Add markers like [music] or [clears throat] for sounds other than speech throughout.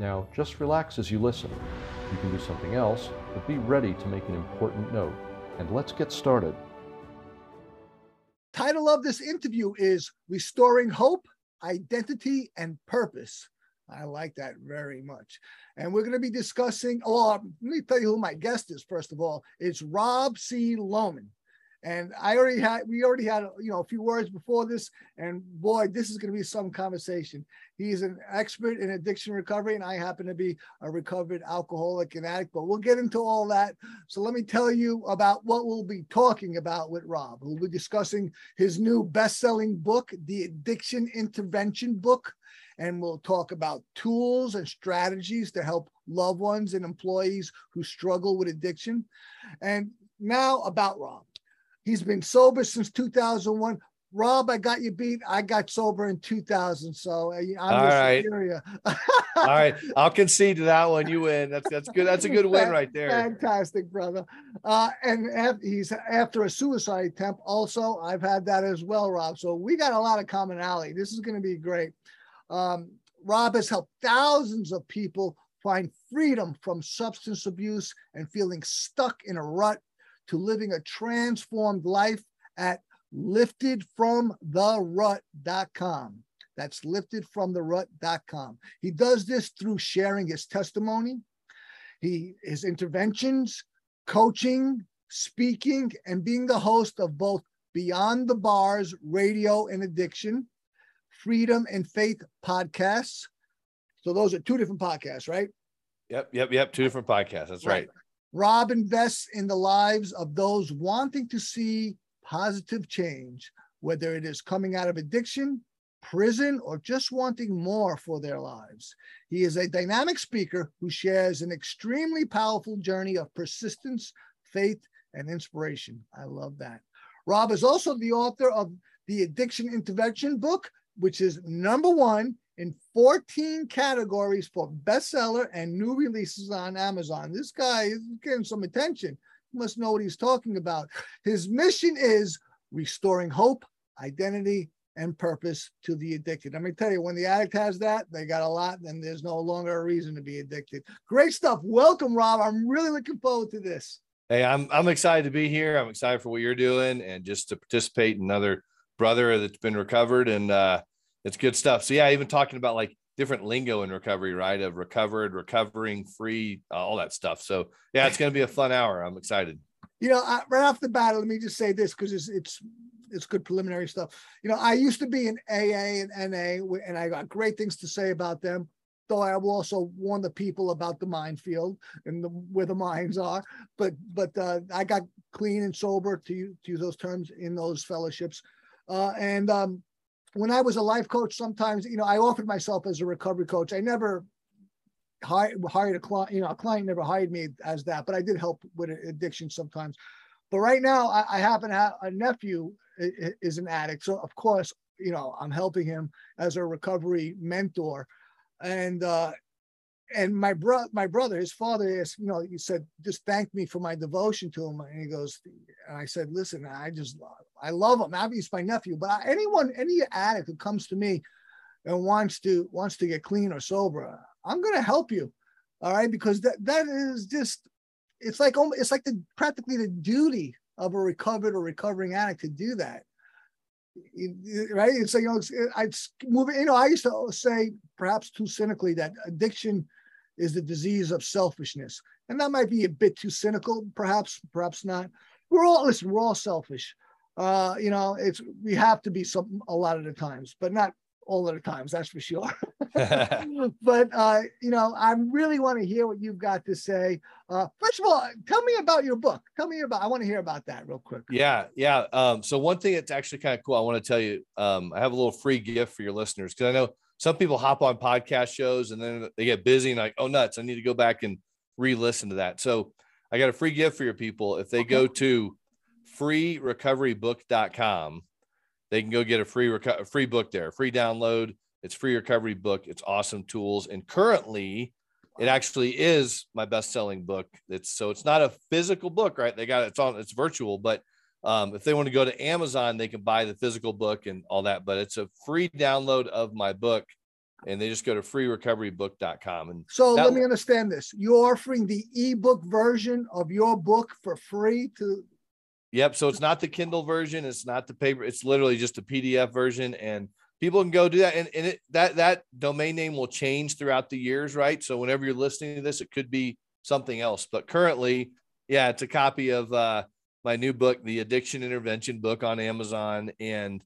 Now, just relax as you listen. You can do something else, but be ready to make an important note. And let's get started. Title of this interview is Restoring Hope, Identity, and Purpose. I like that very much. And we're going to be discussing, oh, let me tell you who my guest is, first of all. It's Rob C. Lohman. And I already had, we already had, you know, a few words before this. And boy, this is going to be some conversation. He's an expert in addiction recovery, and I happen to be a recovered alcoholic and addict, but we'll get into all that. So let me tell you about what we'll be talking about with Rob. We'll be discussing his new best selling book, The Addiction Intervention Book. And we'll talk about tools and strategies to help loved ones and employees who struggle with addiction. And now about Rob. He's been sober since 2001. Rob, I got you beat. I got sober in 2000. So uh, I'm All right. All right. I'll concede to that one. You win. That's that's good. That's a good win right there. Fantastic, brother. Uh, and he's after a suicide attempt. Also, I've had that as well, Rob. So we got a lot of commonality. This is going to be great. Um, Rob has helped thousands of people find freedom from substance abuse and feeling stuck in a rut to living a transformed life at liftedfromtherut.com. That's liftedfromtherut.com. He does this through sharing his testimony, he his interventions, coaching, speaking, and being the host of both Beyond the Bars Radio and Addiction, Freedom and Faith podcasts. So those are two different podcasts, right? Yep, yep, yep. Two different podcasts. That's right. right. Rob invests in the lives of those wanting to see positive change, whether it is coming out of addiction, prison, or just wanting more for their lives. He is a dynamic speaker who shares an extremely powerful journey of persistence, faith, and inspiration. I love that. Rob is also the author of the Addiction Intervention book, which is number one in 14 categories for bestseller and new releases on Amazon. This guy is getting some attention. He must know what he's talking about. His mission is restoring hope, identity, and purpose to the addicted. Let me tell you, when the addict has that, they got a lot, and there's no longer a reason to be addicted. Great stuff. Welcome, Rob. I'm really looking forward to this. Hey, I'm I'm excited to be here. I'm excited for what you're doing and just to participate in another brother that's been recovered and uh it's good stuff. So yeah, even talking about like different lingo in recovery, right? Of recovered, recovering, free, uh, all that stuff. So yeah, it's going to be a fun hour. I'm excited. You know, I, right off the bat, let me just say this because it's it's it's good preliminary stuff. You know, I used to be in AA and NA, and I got great things to say about them. Though I will also warn the people about the minefield and the, where the mines are. But but uh, I got clean and sober to to use those terms in those fellowships, uh, and um, when I was a life coach, sometimes, you know, I offered myself as a recovery coach. I never hired, hired a client, you know, a client never hired me as that, but I did help with addiction sometimes. But right now, I, I happen to have a nephew is an addict. So, of course, you know, I'm helping him as a recovery mentor. And, uh, and my brother, my brother, his father is, you know, he said, just thank me for my devotion to him. And he goes, and I said, listen, I just, I love him. Abby's my nephew, but anyone, any addict who comes to me and wants to, wants to get clean or sober, I'm going to help you. All right. Because that, that is just, it's like, it's like the practically the duty of a recovered or recovering addict to do that right? And so you know, I move. You know, I used to say, perhaps too cynically, that addiction is the disease of selfishness. And that might be a bit too cynical, perhaps, perhaps not. We're all, listen, we're all selfish. Uh, you know, it's, we have to be some, a lot of the times, but not all of the times, that's for sure. [laughs] [laughs] but, uh, you know, I really want to hear what you've got to say. Uh, first of all, tell me about your book. Tell me about, I want to hear about that real quick. Yeah. Yeah. Um, so one thing that's actually kind of cool, I want to tell you, um, I have a little free gift for your listeners because I know some people hop on podcast shows and then they get busy and like, oh nuts, I need to go back and re-listen to that. So I got a free gift for your people. If they go to freerecoverybook.com, they can go get a free reco- free book there, free download. It's free recovery book. It's awesome tools. And currently, it actually is my best-selling book. It's so it's not a physical book, right? They got it, it's on it's virtual, but um, if they want to go to Amazon, they can buy the physical book and all that. But it's a free download of my book, and they just go to freerecoverybook.com. And so that, let me understand this: you're offering the ebook version of your book for free to. Yep. So it's not the Kindle version. It's not the paper. It's literally just a PDF version, and people can go do that. And, and it, that that domain name will change throughout the years, right? So whenever you're listening to this, it could be something else. But currently, yeah, it's a copy of. uh my new book, the addiction intervention book on Amazon. And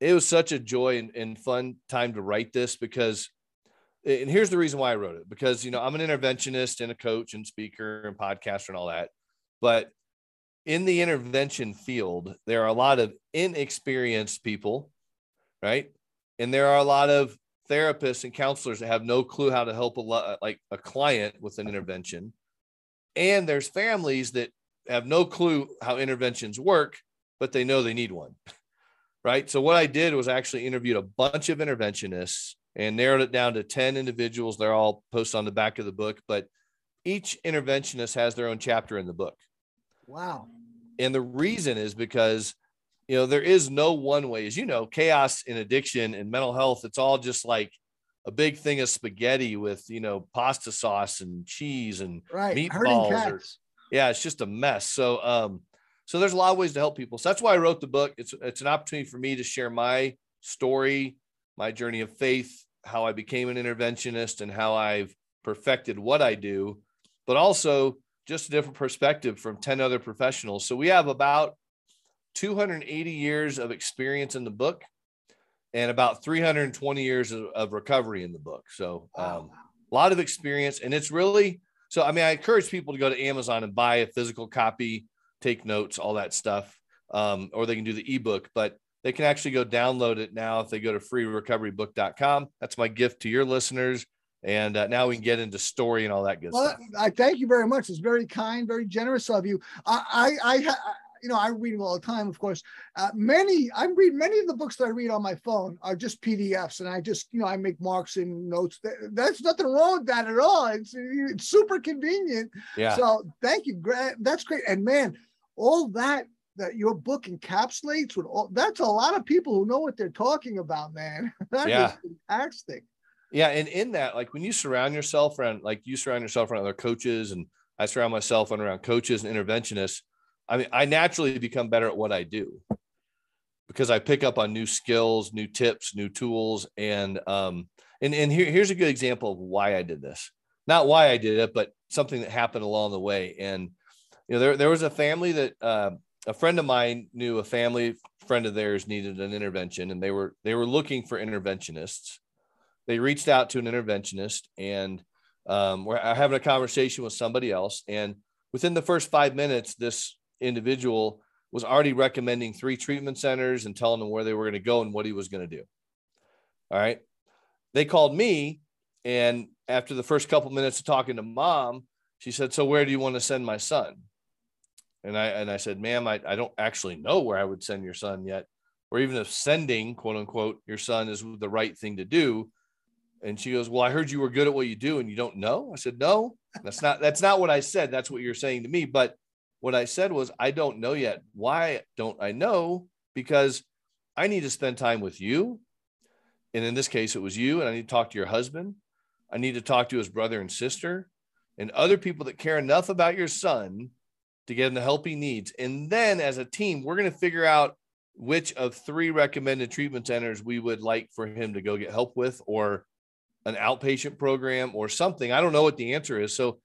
it was such a joy and, and fun time to write this because, and here's the reason why I wrote it because, you know, I'm an interventionist and a coach and speaker and podcaster and all that. But in the intervention field, there are a lot of inexperienced people, right? And there are a lot of therapists and counselors that have no clue how to help a lot, like a client with an intervention. And there's families that have no clue how interventions work, but they know they need one. [laughs] Right. So what I did was actually interviewed a bunch of interventionists and narrowed it down to 10 individuals. They're all posted on the back of the book, but each interventionist has their own chapter in the book. Wow. And the reason is because, you know, there is no one way, as you know, chaos in addiction and mental health, it's all just like a big thing of spaghetti with, you know, pasta sauce and cheese and right. meatballs. Or, yeah, it's just a mess. So, um, so there's a lot of ways to help people. So that's why I wrote the book. It's it's an opportunity for me to share my story, my journey of faith, how I became an interventionist, and how I've perfected what I do, but also just a different perspective from 10 other professionals. So we have about 280 years of experience in the book and about 320 years of, of recovery in the book. So um, a lot of experience, and it's really so, I mean, I encourage people to go to Amazon and buy a physical copy, take notes, all that stuff, um, or they can do the ebook, but they can actually go download it now if they go to freerecoverybook.com. That's my gift to your listeners. And uh, now we can get into story and all that good well, stuff. I thank you very much. It's very kind, very generous of you. I, I, I, you know, I read reading all the time, of course. Uh, many, I read many of the books that I read on my phone are just PDFs, and I just, you know, I make marks and notes. That's nothing wrong with that at all. It's, it's super convenient. Yeah. So thank you. That's great. And man, all that that your book encapsulates with all that's a lot of people who know what they're talking about, man. [laughs] That yeah. is fantastic. Yeah, and in that, like when you surround yourself around, like you surround yourself around other coaches, and I surround myself around coaches and interventionists I mean, I naturally become better at what I do because I pick up on new skills, new tips, new tools, and um, and and here, here's a good example of why I did this. Not why I did it, but something that happened along the way. And you know, there there was a family that uh, a friend of mine knew a family friend of theirs needed an intervention, and they were they were looking for interventionists. They reached out to an interventionist, and um, we're having a conversation with somebody else, and within the first five minutes, this individual was already recommending three treatment centers and telling them where they were going to go and what he was going to do. All right. They called me. And after the first couple minutes of talking to mom, she said, So where do you want to send my son? And I and I said, ma'am, I, I don't actually know where I would send your son yet, or even if sending, quote unquote, your son is the right thing to do. And she goes, Well, I heard you were good at what you do and you don't know. I said, No, that's not that's not what I said. That's what you're saying to me. But what I said was, I don't know yet. Why don't I know? Because I need to spend time with you. And in this case, it was you. And I need to talk to your husband. I need to talk to his brother and sister and other people that care enough about your son to get him the help he needs. And then as a team, we're going to figure out which of three recommended treatment centers we would like for him to go get help with or an outpatient program or something. I don't know what the answer is. So,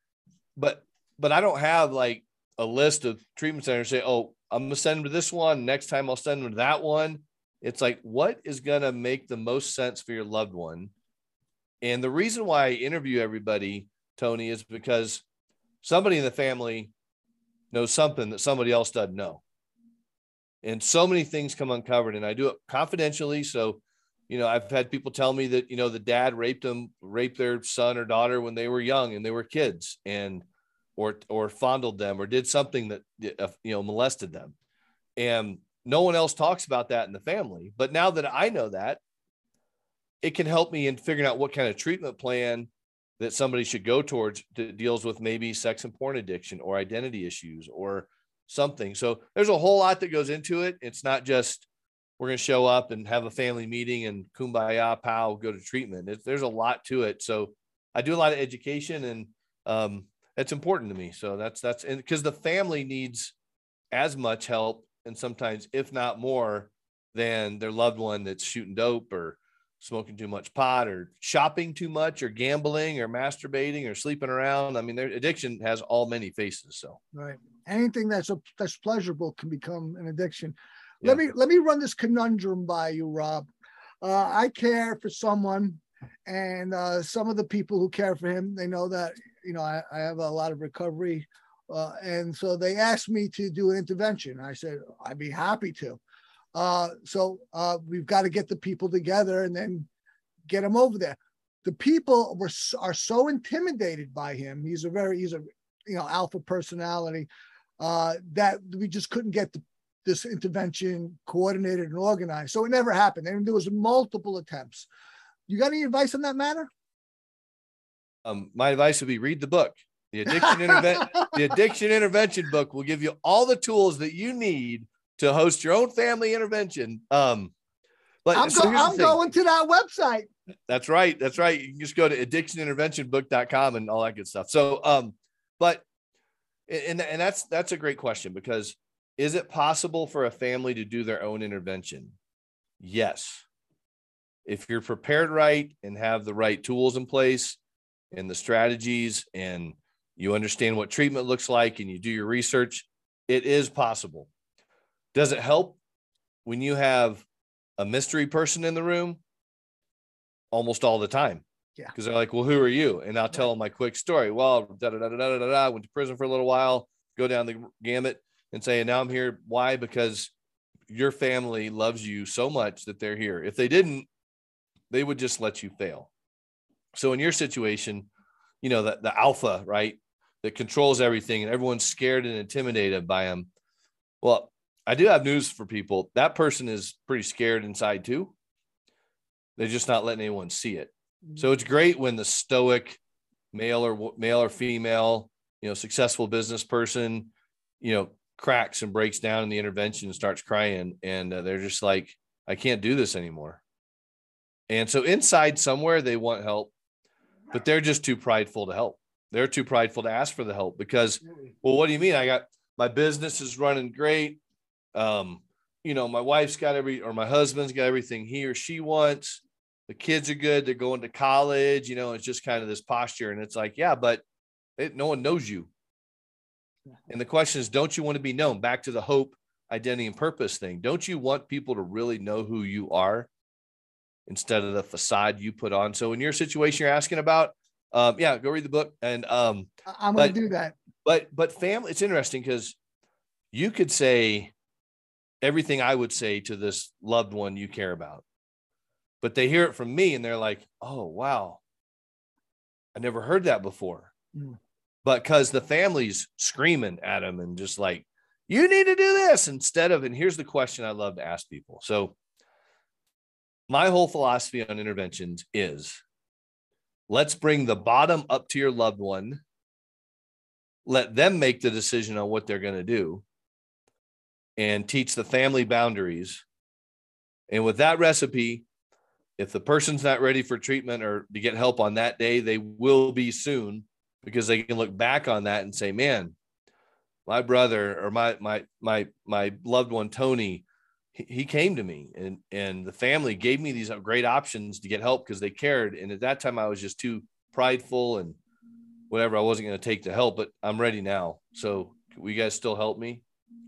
but, but I don't have like a list of treatment centers say, oh, I'm going to send them to this one. Next time I'll send them to that one. It's like, what is going to make the most sense for your loved one? And the reason why I interview everybody, Tony, is because somebody in the family knows something that somebody else doesn't know. And so many things come uncovered, and I do it confidentially. So you know, I've had people tell me that, you know, the dad raped them, raped their son or daughter when they were young and they were kids and, or, or fondled them or did something that, uh, you know, molested them. And no one else talks about that in the family. But now that I know that, it can help me in figuring out what kind of treatment plan that somebody should go towards that deals with maybe sex and porn addiction or identity issues or something. So there's a whole lot that goes into it. It's not just we're going to show up and have a family meeting and kumbaya, pow, go to treatment. There's a lot to it. So I do a lot of education and um, it's important to me. So that's, that's because the family needs as much help and sometimes, if not more, than their loved one that's shooting dope or smoking too much pot or shopping too much or gambling or masturbating or sleeping around. I mean, their addiction has all many faces. So right, anything that's a, that's pleasurable can become an addiction. Yeah. Let me let me run this conundrum by you, Rob. Uh, I care for someone, and uh, some of the people who care for him, they know that you know I, I have a lot of recovery, uh, and so they asked me to do an intervention. I said I'd be happy to. Uh, so uh, we've got to get the people together and then get them over there. The people were are so intimidated by him. He's a very he's a you know alpha personality uh, that we just couldn't get the, this intervention coordinated and organized. So it never happened. And there was multiple attempts. You got any advice on that matter? Um, my advice would be read the book. The addiction intervention the [laughs] addiction intervention book will give you all the tools that you need to host your own family intervention. Um, but I'm, so go, I'm going to that website. That's right. That's right. You can just go to addictioninterventionbook.com and all that good stuff. So, um, but and and that's that's a great question because is it possible for a family to do their own intervention? Yes. If you're prepared right and have the right tools in place and the strategies and you understand what treatment looks like and you do your research, it is possible. Does it help when you have a mystery person in the room? Almost all the time. Yeah. Because they're like, well, who are you? And I'll tell them my quick story. Well, da da da da da da da. Went to prison for a little while, go down the gamut and say, and now I'm here. Why? Because your family loves you so much that they're here. If they didn't, they would just let you fail. So in your situation, you know, the, the alpha, right, that controls everything and everyone's scared and intimidated by him. Well, I do have news for people. That person is pretty scared inside too. They're just not letting anyone see it. Mm-hmm. So it's great when the stoic male or male or female, you know, successful business person, you know, cracks and breaks down in the intervention and starts crying, and uh, they're just like, I can't do this anymore. And so inside somewhere they want help, but they're just too prideful to help. They're too prideful to ask for the help because, well, what do you mean? I got my business is running great um, you know, my wife's got every, or my husband's got everything he or she wants. The kids are good. They're going to college. You know, it's just kind of this posture. And it's like, yeah, but it, no one knows you. And the question is, don't you want to be known? Back to the hope, identity, and purpose thing. Don't you want people to really know who you are instead of the facade you put on? So, in your situation, you're asking about, um, yeah, go read the book. And um, I'm going to do that. But but family, it's interesting because you could say, everything I would say to this loved one you care about. But they hear it from me and they're like, oh, wow, I never heard that before. Mm. But because the family's screaming at them and just like, you need to do this instead of, and here's the question I love to ask people. So, my whole philosophy on interventions is let's bring the bottom up to your loved one, let them make the decision on what they're going to do and teach the family boundaries. And with that recipe, if the person's not ready for treatment or to get help on that day, they will be soon because they can look back on that and say, man, my brother or my my my my loved one Tony, he came to me and and the family gave me these uh, great options to get help because they cared. And at that time, I was just too prideful and whatever. I wasn't going to take the help, but I'm ready now. So, will you guys still help me?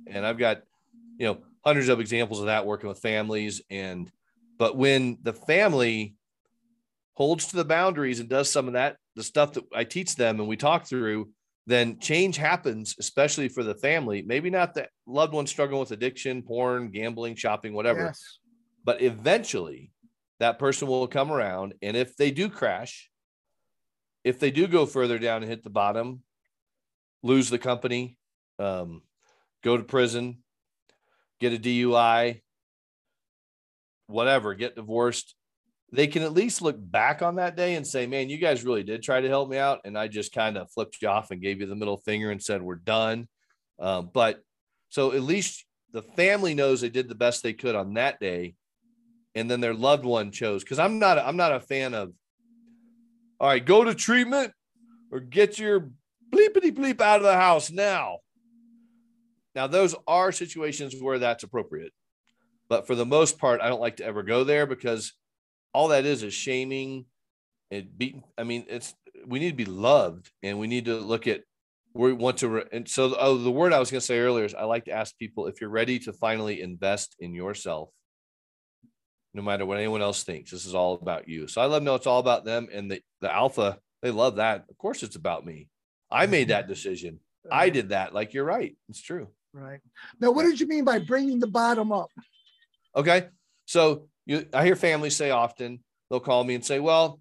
And I've got you know hundreds of examples of that working with families and but when the family holds to the boundaries and does some of that the stuff that i teach them and we talk through then change happens especially for the family maybe not the loved one struggling with addiction porn gambling shopping whatever yes. but eventually that person will come around. And if they do crash, if they do go further down and hit the bottom, lose the company, um, go to prison, get a DUI, whatever, get divorced, they can at least look back on that day and say, man, you guys really did try to help me out. And I just kind of flipped you off and gave you the middle finger and said, we're done. Um, but so at least the family knows they did the best they could on that day. And then their loved one chose. Cause I'm not, I'm not a fan of, all right, go to treatment or get your bleepity bleep out of the house now. Now, those are situations where that's appropriate. But for the most part, I don't like to ever go there because all that is is shaming and beating. I mean, it's we need to be loved and we need to look at where we want to. Re- and so, oh, the word I was going to say earlier is I like to ask people if you're ready to finally invest in yourself, no matter what anyone else thinks. This is all about you. So I love know it's all about them and the, the alpha. They love that. Of course, it's about me. I made that mm-hmm. decision. I did that. Like you're right. It's true. Right. Now, what did you mean by bringing the bottom up? Okay. So you, I hear families say often, they'll call me and say, well,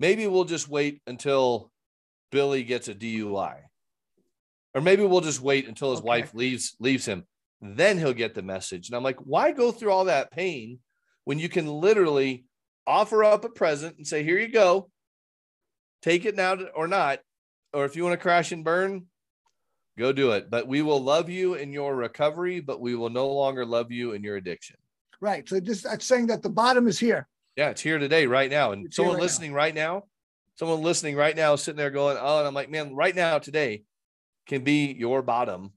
maybe we'll just wait until Billy gets a DUI. Or maybe we'll just wait until his okay. wife leaves leaves him. Then he'll get the message. And I'm like, why go through all that pain when you can literally offer up a present and say, here you go. Take it now or not. Or if you want to crash and burn, go do it. But we will love you in your recovery, but we will no longer love you in your addiction. Right. So just that's saying that the bottom is here. Yeah, it's here today, right now. And it's someone right listening now. right now, someone listening right now, sitting there going, "Oh," and I'm like, "Man, right now, today, can be your bottom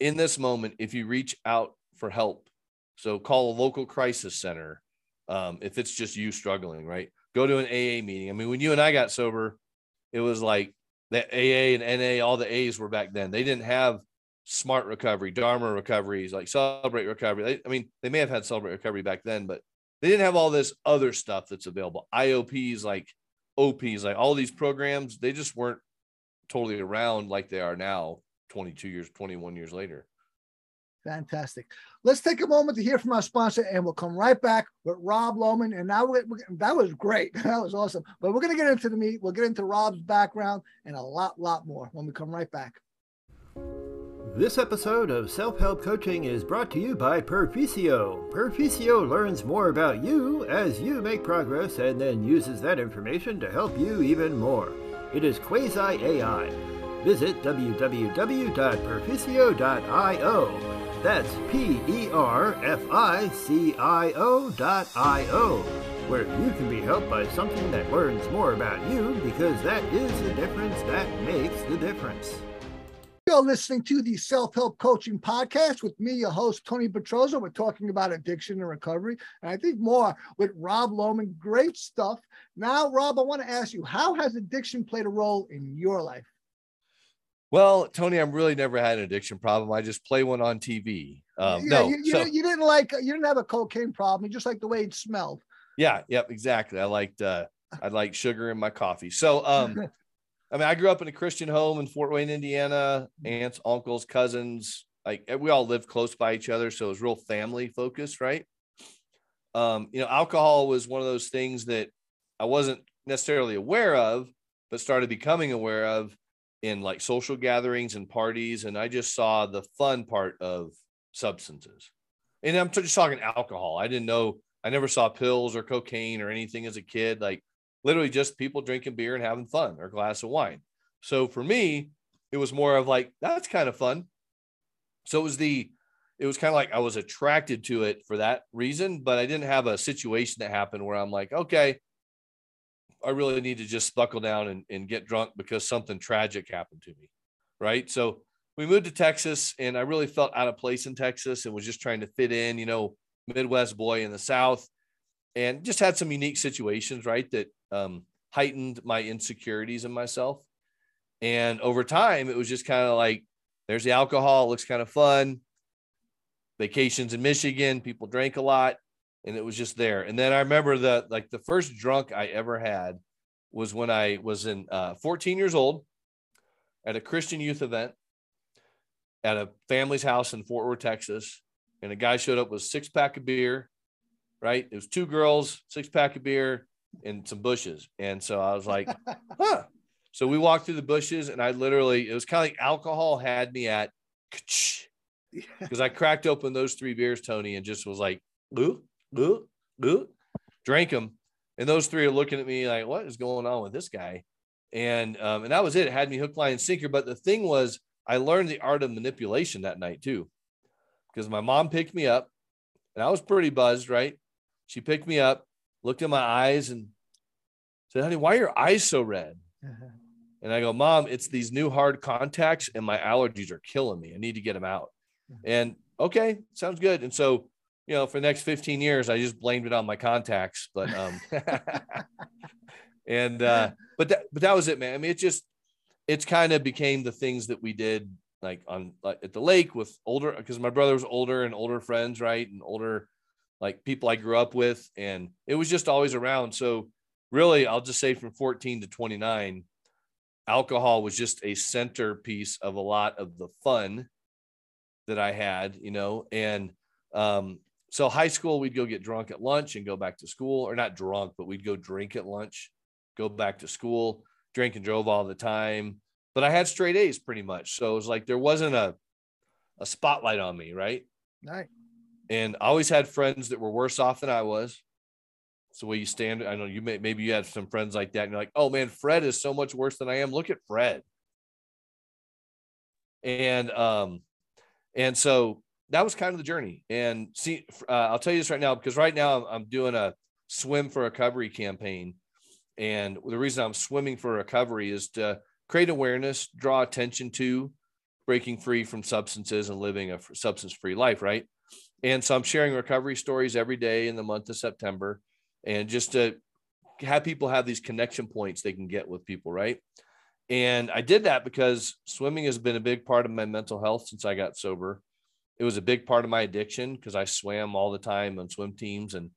in this moment if you reach out for help. So call a local crisis center um, if it's just you struggling. Right, go to an AA meeting. I mean, when you and I got sober, it was like the AA and NA, all the A's were back then. They didn't have smart recovery, Dharma recoveries, like celebrate recovery. I mean, they may have had celebrate recovery back then, but they didn't have all this other stuff that's available. IOPs, like OPs, like all these programs, they just weren't totally around like they are now, 22 years, 21 years later. Fantastic. Let's take a moment to hear from our sponsor, and we'll come right back with Rob Lohman. And now we, that was great. [laughs] That was awesome. But we're going to get into the meat. We'll get into Rob's background and a lot, lot more when we come right back. This episode of Self Help Coaching is brought to you by Perficio. Perficio learns more about you as you make progress and then uses that information to help you even more. It is quasi AI. Visit www.perficio.io. That's P E R F I C I O dot where you can be helped by something that learns more about you because that is the difference that makes the difference. You're listening to the Self Help Coaching Podcast with me, your host, Tony Petroza. We're talking about addiction and recovery, and I think more with Rob Lohman. Great stuff. Now, Rob, I want to ask you how has addiction played a role in your life? Well, Tony, I've really never had an addiction problem. I just play one on TV. Um, yeah, no, you, you, so, you, didn't like you didn't have a cocaine problem. You just like the way it smelled. Yeah, yep, exactly. I liked uh, I like sugar in my coffee. So, um, [laughs] I mean, I grew up in a Christian home in Fort Wayne, Indiana. Aunts, uncles, cousins, like eh, we all lived close by each other, so it was real family focused, right? Um, you know, alcohol was one of those things that I wasn't necessarily aware of, but started becoming aware of in like social gatherings and parties, and I just saw the fun part of substances. And I'm just talking alcohol. I didn't know. I never saw pills or cocaine or anything as a kid. Like literally just people drinking beer and having fun or glass of wine. So for me, it was more of like, that's kind of fun. So it was the, it was kind of like I was attracted to it for that reason, but I didn't have a situation that happened where I'm like, okay, I really need to just buckle down and, and get drunk because something tragic happened to me. Right. So we moved to Texas and I really felt out of place in Texas and was just trying to fit in, you know, Midwest boy in the South and just had some unique situations, right? That um, heightened my insecurities in myself. And over time, it was just kind of like, there's the alcohol, it looks kind of fun. Vacations in Michigan, people drank a lot, and it was just there. And then I remember that like the first drunk I ever had was when I was in uh, 14 years old at a Christian youth event at a family's house in Fort Worth, Texas. And a guy showed up with six pack of beer, right? It was two girls, six pack of beer, and some bushes. And so I was like, [laughs] huh. So we walked through the bushes, and I literally, it was kind of like alcohol had me at because I cracked open those three beers, Tony, and just was like, ooh, ooh, ooh, drank them. And those three are looking at me like, what is going on with this guy? And um, and that was it. It had me hook, line, and sinker. But the thing was, I learned the art of manipulation that night too, because my mom picked me up, and I was pretty buzzed. Right? She picked me up, looked in my eyes, and said, "Honey, why are your eyes so red?" And I go, Mom, it's these new hard contacts, and my allergies are killing me. I need to get them out. And okay, sounds good. And so, you know, for the next 15 years, I just blamed it on my contacts. But um [laughs] and uh but that but that was it, man. I mean, it just it's kind of became the things that we did like on like at the lake with older because my brother was older and older friends, right? And older like people I grew up with, and it was just always around. So really, I'll just say from 14 to 29, alcohol was just a centerpiece of a lot of the fun that I had, you know, and um, so high school we'd go get drunk at lunch and go back to school, or not drunk, but we'd go drink at lunch, go back to school, drink and drove all the time. But I had straight A's pretty much, so it was like there wasn't a a spotlight on me, right? Right. And I always had friends that were worse off than I was. The way you stand. I know you may maybe you had some friends like that, and you're like, oh man, Fred is so much worse than I am. Look at Fred. And um, and so that was kind of the journey. And see, uh, I'll tell you this right now because right now I'm, I'm doing a swim for recovery campaign, and the reason I'm swimming for recovery is to create awareness, draw attention to breaking free from substances and living a substance free life, right? And so I'm sharing recovery stories every day in the month of September and just to have people have these connection points they can get with people, right? And I did that because swimming has been a big part of my mental health since I got sober. It was a big part of my addiction because I swam all the time on swim teams. And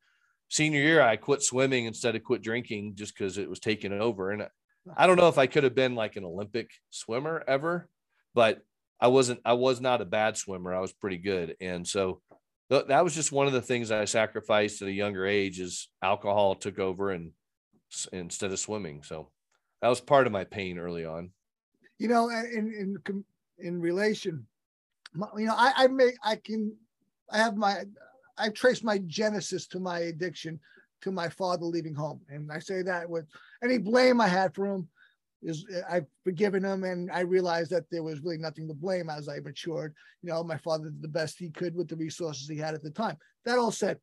senior year, I quit swimming instead of quit drinking just because it was taking over. And I don't know if I could have been like an Olympic swimmer ever, but I wasn't, I was not a bad swimmer. I was pretty good. And so that was just one of the things I sacrificed at a younger age is alcohol took over and instead of swimming. So that was part of my pain early on. You know, in in in relation, you know, I I make I can I have my I trace my genesis to my addiction to my father leaving home, and I say that with any blame I had for him is I've forgiven him and I realized that there was really nothing to blame as I matured. You know, my father did the best he could with the resources he had at the time. That all said,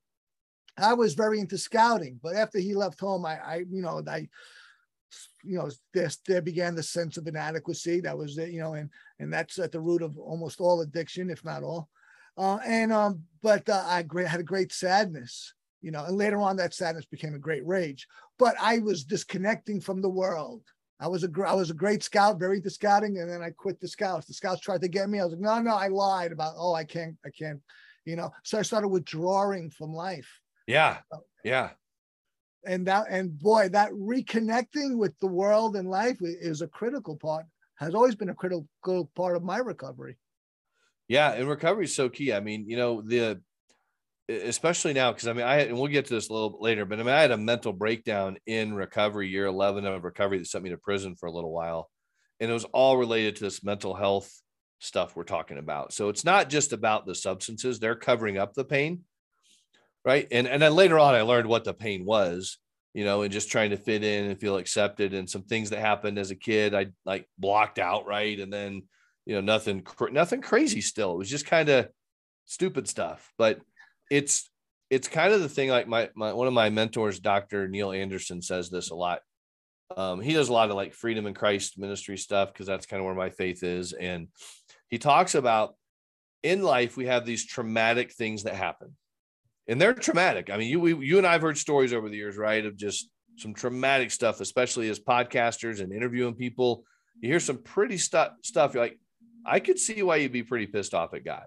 I was very into scouting, but after he left home, I, I you know, I, you know, there, there began the sense of inadequacy. That was it, you know, and and that's at the root of almost all addiction, if not all. Uh, and um, but uh, I had a great sadness, you know, and later on that sadness became a great rage. But I was disconnecting from the world I was a I was a great scout, very into scouting, and then I quit the scouts. The scouts tried to get me. I was like, no, no, I lied about. Oh, I can't, I can't, you know. So I started withdrawing from life. Yeah, yeah. And that, and boy, that reconnecting with the world and life is a critical part. Has always been a critical part of my recovery. Yeah, and recovery is so key. I mean, you know, the especially now because I mean I and we'll get to this a little later, but I mean I had a mental breakdown in recovery year 11 of recovery that sent me to prison for a little while, and it was all related to this mental health stuff we're talking about. So it's not just about the substances; they're covering up the pain, right? And and then later on, I learned what the pain was, you know, and just trying to fit in and feel accepted, and some things that happened as a kid I like blocked out, right, and then you know nothing nothing crazy still. It was just kind of stupid stuff, but it's it's kind of the thing like my, my one of my mentors dr neil anderson says this a lot. Um, he does a lot of like freedom in christ ministry stuff because that's kind of where my faith is. And he talks about in life we have these traumatic things that happen. And they're traumatic. I mean you we, you and i've heard stories over the years right of just some traumatic stuff especially as podcasters and interviewing people. You hear some pretty stu- stuff you're like i could see why you'd be pretty pissed off at god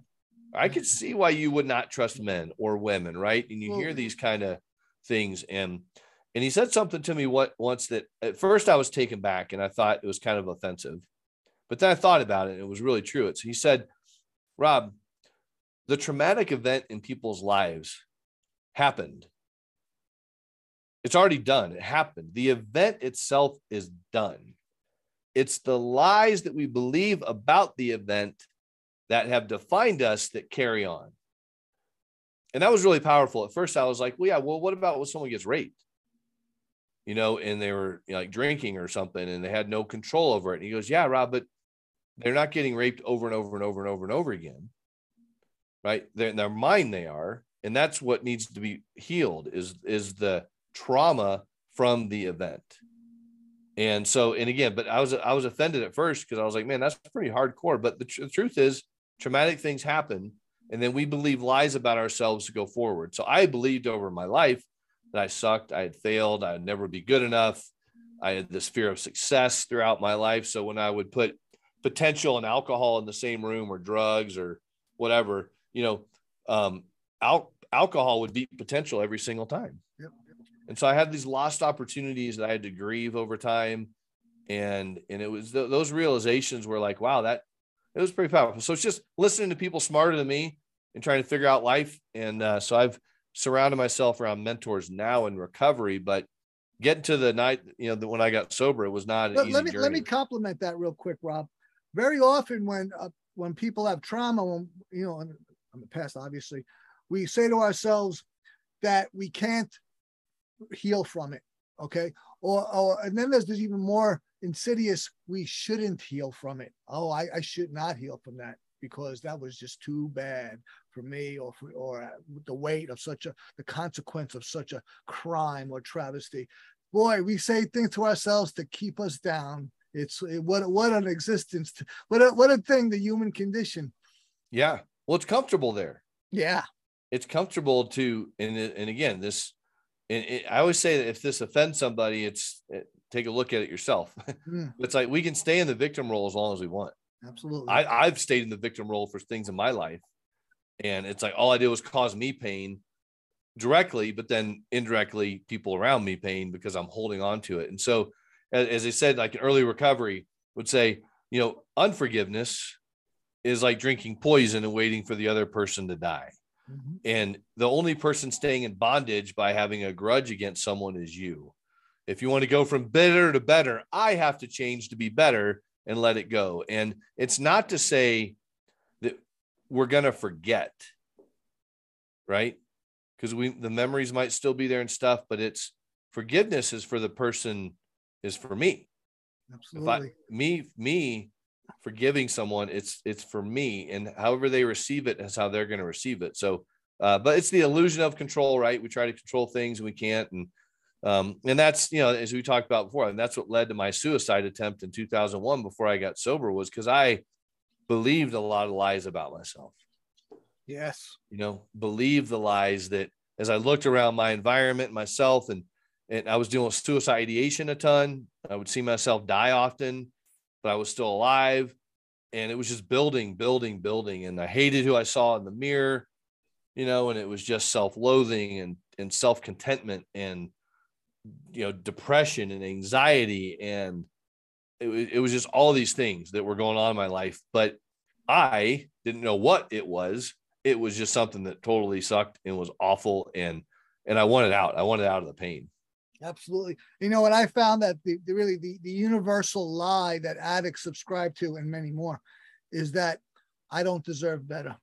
I could see why you would not trust men or women, right? And you hear mm-hmm. these kind of things, and and he said something to me what once that at first I was taken back and I thought it was kind of offensive, but then I thought about it and it was really true. It's he said, Rob, the traumatic event in people's lives happened it's already done. It happened. The event itself is done. It's the lies that we believe about the event that have defined us that carry on. And that was really powerful. At first, I was like, well, yeah, well, what about when someone gets raped? You know, and they were you know, like drinking or something and they had no control over it. And he goes, yeah, Rob, but they're not getting raped over and over and over and over and over again. Right. They're in their mind, they are. And that's what needs to be healed is, is the trauma from the event. And so, and again, but I was I was offended at first because I was like, man, that's pretty hardcore. But the, tr- the truth is, traumatic things happen, and then we believe lies about ourselves to go forward. So I believed over my life that I sucked, I had failed, I'd never be good enough. I had this fear of success throughout my life. So when I would put potential and alcohol in the same room or drugs or whatever, you know, um, al- alcohol would beat potential every single time. Yep. And so I had these lost opportunities that I had to grieve over time. And, and it was th- those realizations were like, wow, that it was pretty powerful. So it's just listening to people smarter than me and trying to figure out life. And uh, so I've surrounded myself around mentors now in recovery, but getting to the night, you know, the, when I got sober, it was not let, easy let me journey. let me compliment that real quick, Rob. Very often when uh, when people have trauma, when you know, in, in the past, obviously, we say to ourselves that we can't heal from it. Okay, or or and then there's this even more insidious. We shouldn't heal from it. Oh, I, I should not heal from that because that was just too bad for me or for, or uh, the weight of such a the consequence of such a crime or travesty boy we say things to ourselves to keep us down it's it, what what an existence to, what a, what a thing the human condition yeah. Well, it's comfortable there. yeah it's comfortable to and and again this it, i always say that if this offends somebody it's it, take a look at it yourself. [laughs] Mm, it's like we can stay in the victim role as long as we want. Absolutely. I, i've stayed in the victim role for things in my life. And it's like all i did was cause me pain directly but then indirectly people around me pain because i'm holding on to it. And so as, as i said like an early recovery would say you know unforgiveness is like drinking poison and waiting for the other person to die Mhm. and the only person staying in bondage by having a grudge against someone is you. If you want to go from bitter to better, I have to change to be better and let it go. And it's not to say that we're going to forget, right? Because we the memories might still be there and stuff, but it's forgiveness is for the person is for me. If I absolutely me me forgiving someone, it's it's for me, and however they receive it is how they're going to receive it. So, uh, but it's the illusion of control, right? We try to control things and we can't, and um, and that's you know as we talked about before, and that's what led to my suicide attempt in 2001 before I got sober was because I believed a lot of lies about myself. yes You know, believed the lies that as I looked around my environment, myself, and and I was dealing with suicide ideation a ton. I would see myself die often, but I was still alive. And it was just building, building, building. And I hated who I saw in the mirror, you know, and it was just self-loathing and and self-contentment and you know, depression and anxiety. And it, it was just all these things that were going on in my life. But I didn't know what it was. It was just something that totally sucked and was awful. And and I wanted out. I wanted out of the pain. Absolutely you know what i found that the, the really the, the universal lie that addicts subscribe to and many more is that i don't deserve better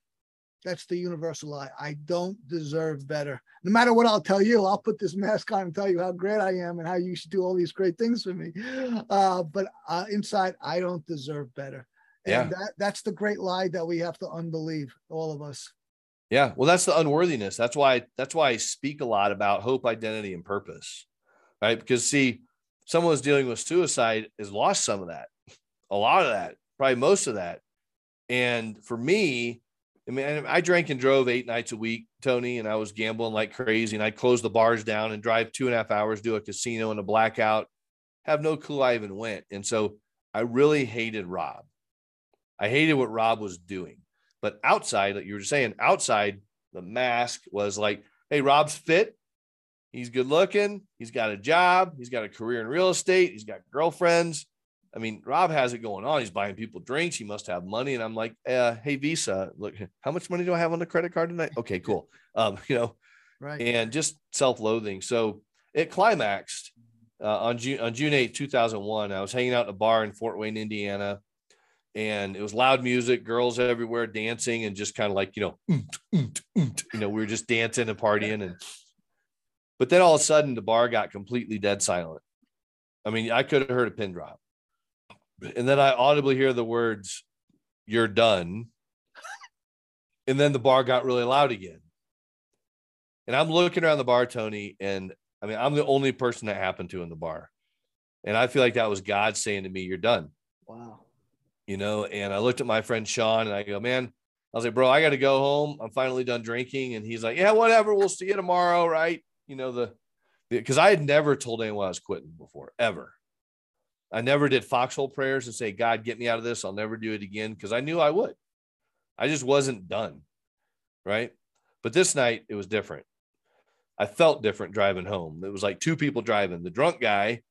that's the universal lie i don't deserve better no matter what i'll tell you i'll put this mask on and tell you how great i am and how you should do all these great things for me uh, but uh, inside i don't deserve better and Yeah. that, that's the great lie that we have to unbelieve all of us Yeah. Well, that's the unworthiness. That's why that's why I speak a lot about hope, identity, and purpose. Right. Because see, someone who's dealing with suicide has lost some of that, a lot of that, probably most of that. And for me, I mean, I drank and drove eight nights a week, Tony, and I was gambling like crazy. And I'd close the bars down and drive two and a half hours, do a casino and a blackout, have no clue I even went. And so I really hated Rob. I hated what Rob was doing. But outside, like you were saying, outside, the mask was like, hey, Rob's fit. He's good looking. He's got a job. He's got a career in real estate. He's got girlfriends. I mean, Rob has it going on. He's buying people drinks. He must have money. And I'm like, uh, hey, Visa, look, how much money do I have on the credit card tonight? Okay, cool. Um, [laughs] you know, right and just self-loathing. So it climaxed uh, on June on June 8, 2001. I was hanging out in a bar in Fort Wayne, Indiana, and it was loud music, girls everywhere dancing, and just kind of like you know, you know, we were just dancing and partying, and but then all of a sudden the bar got completely dead silent. I mean, I could have heard a pin drop, and then I audibly hear the words, "You're done," [laughs] and then the bar got really loud again. And I'm looking around the bar, Tony, and I mean, I'm the only person that happened to in the bar. And I feel like that was God saying to me, You're done. Wow. You know, and I looked at my friend Sean and I go, Man, I was like, Bro, I got to go home. I'm finally done drinking. And he's like, Yeah, whatever. We'll see you tomorrow. Right. You know, the, because I had never told anyone I was quitting before, ever. I never did foxhole prayers and say, God, get me out of this. I'll never do it again because I knew I would. I just wasn't done. Right. But this night it was different. I felt different driving home. It was like two people driving the drunk guy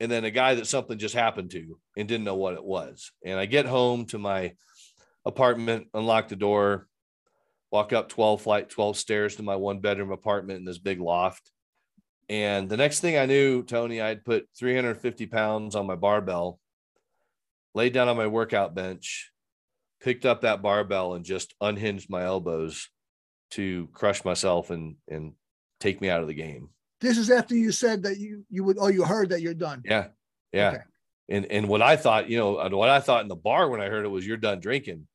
and then a guy that something just happened to and didn't know what it was. And I get home to my apartment, unlock the door, walk up 12 flight, 12 stairs to my one bedroom apartment in this big loft. And the next thing I knew, Tony, I'd put 350 pounds on my barbell, laid down on my workout bench, picked up that barbell and just unhinged my elbows to crush myself and and take me out of the game. This is after you said that you you would oh you heard that you're done. Yeah. Yeah. Okay. And and what I thought, you know, what I thought in the bar when I heard it was you're done drinking.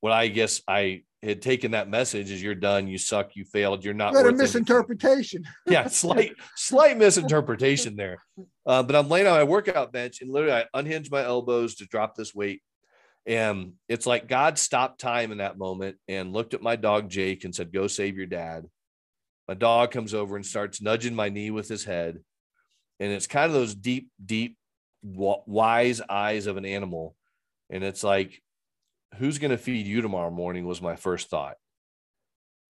What I guess I had taken that message is you're done, you suck, you failed, you're not. You a misinterpretation. [laughs] yeah, slight slight misinterpretation there. Uh, but I'm laying on my workout bench and literally I unhinge my elbows to drop this weight. And it's like God stopped time in that moment and looked at my dog Jake and said, Go save your dad my dog comes over and starts nudging my knee with his head. And it's kind of those deep, deep, wise eyes of an animal. And it's like, who's going to feed you tomorrow morning was my first thought.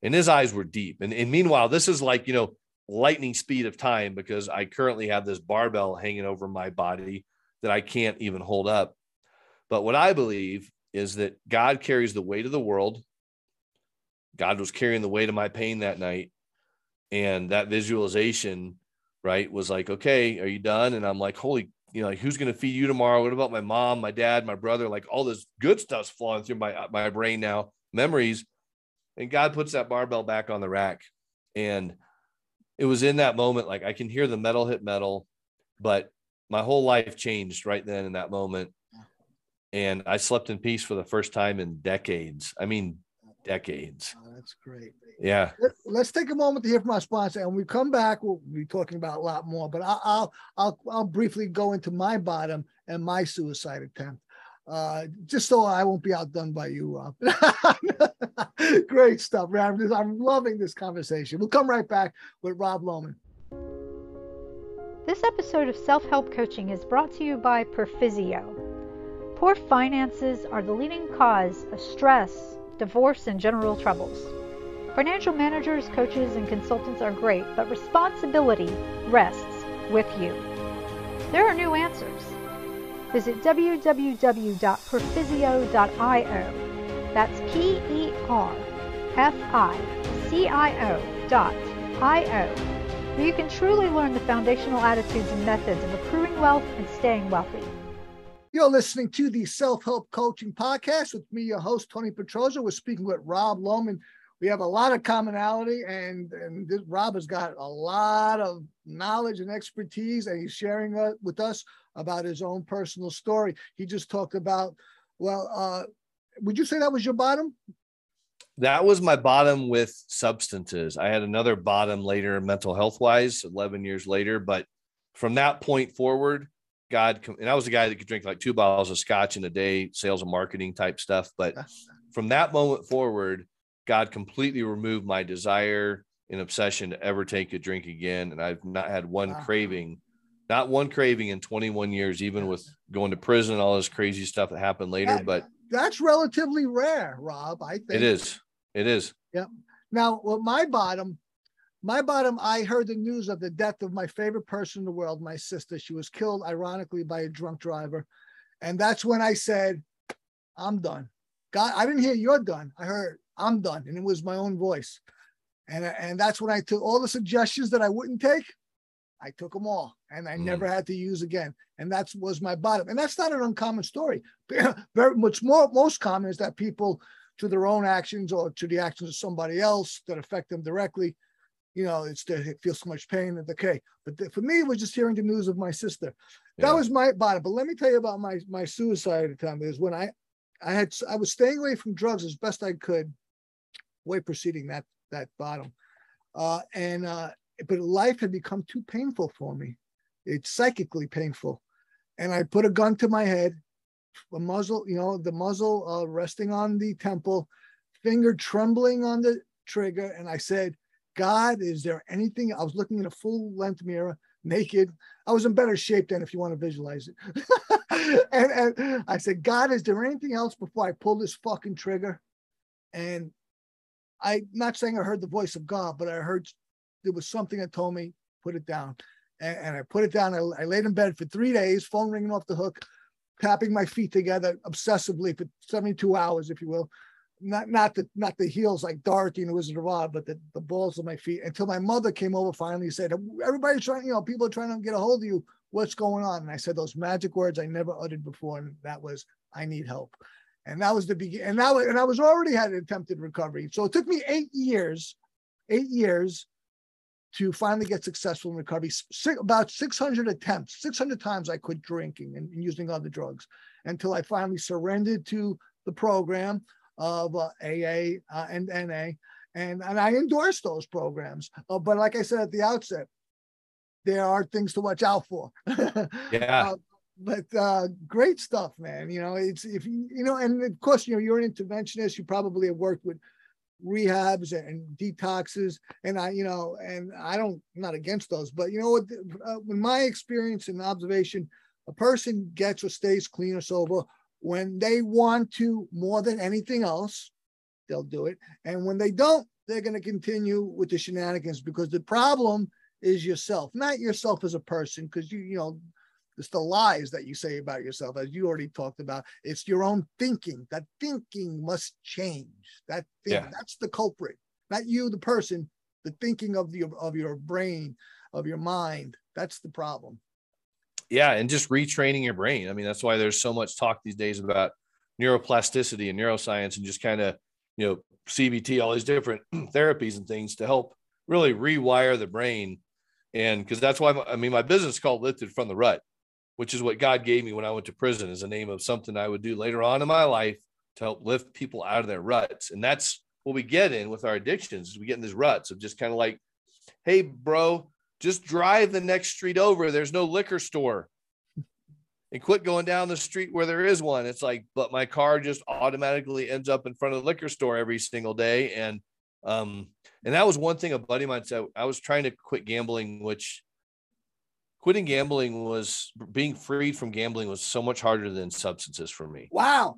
And his eyes were deep. And, and meanwhile, this is like, you know, lightning speed of time because I currently have this barbell hanging over my body that I can't even hold up. But what I believe is that God carries the weight of the world. God was carrying the weight of my pain that night and that visualization right was like okay are you done and i'm like holy you know like who's going to feed you tomorrow? What about my mom my dad my brother? Like all this good stuff's flowing through my uh, my brain now memories. And god puts that barbell back on the rack. And it was in that moment like i can hear the metal hit metal but my whole life changed right then in that moment. And i slept in peace for the first time in decades. I mean decades oh, that's great yeah. Let's take a moment to hear from our sponsor, and when we come back, we'll be talking about a lot more. But I'll I'll I'll, I'll briefly go into my bottom and my suicide attempt, uh, just so I won't be outdone by you, Rob. [laughs] Great stuff, Rob. I'm loving this conversation. We'll come right back with Rob Lohman. This episode of Self Help Coaching is brought to you by Perficio. Poor finances are the leading cause of stress, divorce, and general troubles. Financial managers, coaches, and consultants are great, but responsibility rests with you. There are new answers. Visit www.perficio.io. That's P E R F I C I O dot I O, where you can truly learn the foundational attitudes and methods of accruing wealth and staying wealthy. You're listening to the Self Help Coaching Podcast with me, your host, Tony Petroza. We're speaking with Rob Lohman we have a lot of commonality and, and this, Rob has got a lot of knowledge and expertise and he's sharing uh, with us about his own personal story. He just talked about, well, uh, would you say that was your bottom? That was my bottom with substances. I had another bottom later, mental health wise, 11 years later. But from that point forward, God, and I was a guy that could drink like two bottles of scotch in a day, sales and marketing type stuff. But [laughs] from that moment forward, God completely removed my desire and obsession to ever take a drink again. And I've not had one wow. craving, not one craving in 21 years, even with going to prison and all this crazy stuff that happened later. That, but that's relatively rare, Rob. I think it is. It is. Yep. Now, well, my bottom, my bottom, I heard the news of the death of my favorite person in the world, my sister. She was killed, ironically, by a drunk driver. And that's when I said, I'm done. God, I didn't hear you're done. I heard I'm done. And it was my own voice. And, and that's when I took all the suggestions that I wouldn't take. I took them all and I Mm. never had to use again. And that was my bottom. And that's not an uncommon story. Very much more most common is that people to their own actions or to the actions of somebody else that affect them directly, you know, it's they feel so much pain and decay. But th- for me, it was just hearing the news of my sister. Yeah. That was my bottom. But let me tell you about my my suicide attempt is when I I had I was staying away from drugs as best I could, way preceding that that bottom. Uh, and uh, but life had become too painful for me. It's psychically painful. And I put a gun to my head, a muzzle, you know, the muzzle uh, resting on the temple, finger trembling on the trigger. And I said, God, is there anything? I was looking in a full length mirror, naked. I was in better shape than if you want to visualize it. [laughs] and, and I said, God, is there anything else before I pull this fucking trigger? And I'm not saying I heard the voice of God, but I heard there was something that told me, put it down. And, and I put it down. I, I laid in bed for three days, phone ringing off the hook, tapping my feet together obsessively for 72 hours, if you will. Not not the not the heels like Dorothy and the Wizard of Oz, but the, the balls of my feet. Until my mother came over finally said, Everybody's trying, you know, people are trying to get a hold of you. What's going on? And I said those magic words I never uttered before, and that was, I need help. And that was the beginning. And that was, and I was already had an attempted recovery. So it took me eight years, eight years to finally get successful in recovery. Six, about 600 attempts, 600 times I quit drinking and, and using other drugs until I finally surrendered to the program of uh, AA uh, and NA. And, and I endorse those programs. Uh, but like I said at the outset, there are things to watch out for. [laughs] Yeah. Uh, but uh, great stuff, man. You know, it's if you, you know, and of course, you know, you're an interventionist. You probably have worked with rehabs and detoxes, and I, you know, and I don't, I'm not against those, but you know what? Uh, in my experience and observation, a person gets or stays clean or sober when they want to more than anything else. They'll do it, and when they don't, they're going to continue with the shenanigans because the problem is yourself, not yourself as a person, because you, you know, it's the lies that you say about yourself, as you already talked about. It's your own thinking. That thinking must change. That thing, Yeah. that's the culprit, not you, the person. The thinking of your of your brain, of your mind. That's the problem. Yeah and just retraining your brain. I mean that's why there's so much talk these days about neuroplasticity and neuroscience and just kind of you know cbt all these different [clears throat] therapies and things to help really rewire the brain. And because that's why i mean my business called lifted from the rut which is what god gave me when i went to prison is a name of something i would do later on in my life to help lift people out of their ruts. And that's what we get in with our addictions we get in these ruts of just kind of like hey bro just drive the next street over there's no liquor store and quit going down the street where there is one. It's like, but my car just automatically ends up in front of the liquor store every single day. And um, and that was one thing a buddy of mine said. I was trying to quit gambling, which quitting gambling was being freed from gambling was so much harder than substances for me Wow.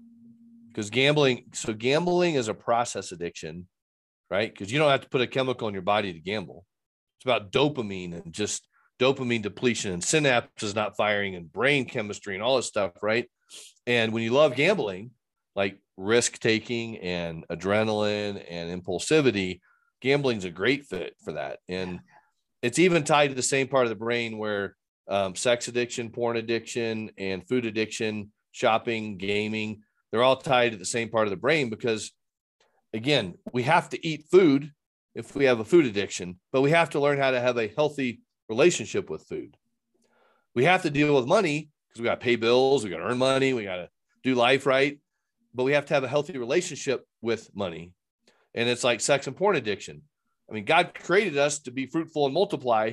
because gambling so gambling is a process addiction right because you don't have to put a chemical in your body to gamble about dopamine and just dopamine depletion and synapses not firing and brain chemistry and all this stuff right? And when you love gambling like risk taking and adrenaline and impulsivity gambling's a great fit for that. And it's even tied to the same part of the brain where um, sex addiction porn addiction and food addiction shopping gaming they're all tied to the same part of the brain because again we have to eat food if we have a food addiction but we have to learn how to have a healthy relationship with food. We have to deal with money because we got to pay bills we got to earn money we got to do life right but we have to have a healthy relationship with money. And it's like sex and porn addiction. I mean god created us to be fruitful and multiply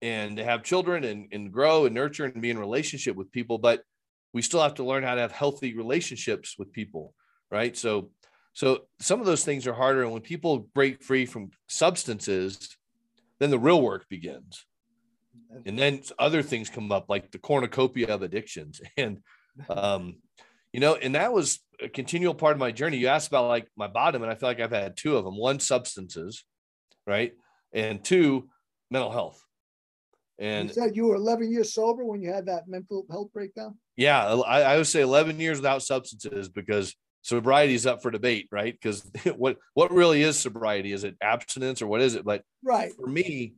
and to have children and, and grow and nurture and be in relationship with people but we still have to learn how to have healthy relationships with people right? So so some of those things are harder and when people break free from substances then the real work begins. And then other things come up like the cornucopia of addictions. [laughs] And um you know and that was a continual part of my journey. You asked about like my bottom and i feel like i've had two of them. One substances right? And two mental health. And you said you were 11 years sober when you had that mental health breakdown. yeah I, I would say 11 years without substances because sobriety is up for debate right because [laughs] what what really is sobriety is it abstinence or what is it but Right. for me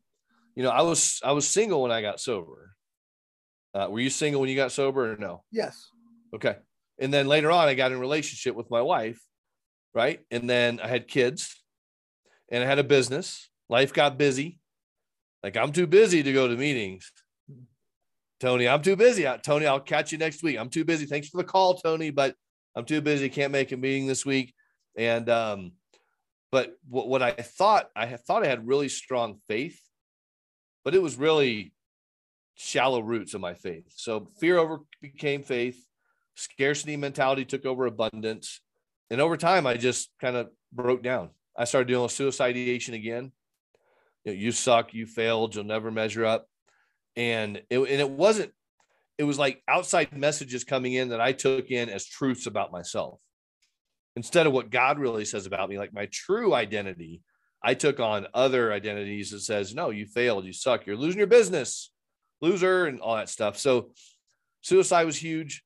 you know, I was I was single when I got sober. Uh, were you single when you got sober or no? Yes. Okay. And then later on, I got in a relationship with my wife, right? And then I had kids, and I had a business. Life got busy. Like I'm too busy to go to meetings. Tony, I'm too busy. Tony, I'll catch you next week. I'm too busy. Thanks for the call, Tony, but I'm too busy. Can't make a meeting this week. And um, but what, what I thought I thought I had really strong faith, but it was really shallow roots of my faith. So fear over became faith, scarcity mentality took over abundance. And over time, I just kind of broke down. I started dealing with suicide ideation again. You, know, you suck, you failed, you'll never measure up. And it, and it wasn't, it was like outside messages coming in that I took in as truths about myself instead of what God really says about me, like my true identity, I took on other identities that says, no, you failed, you suck, you're losing your business, loser, and all that stuff. So suicide was huge.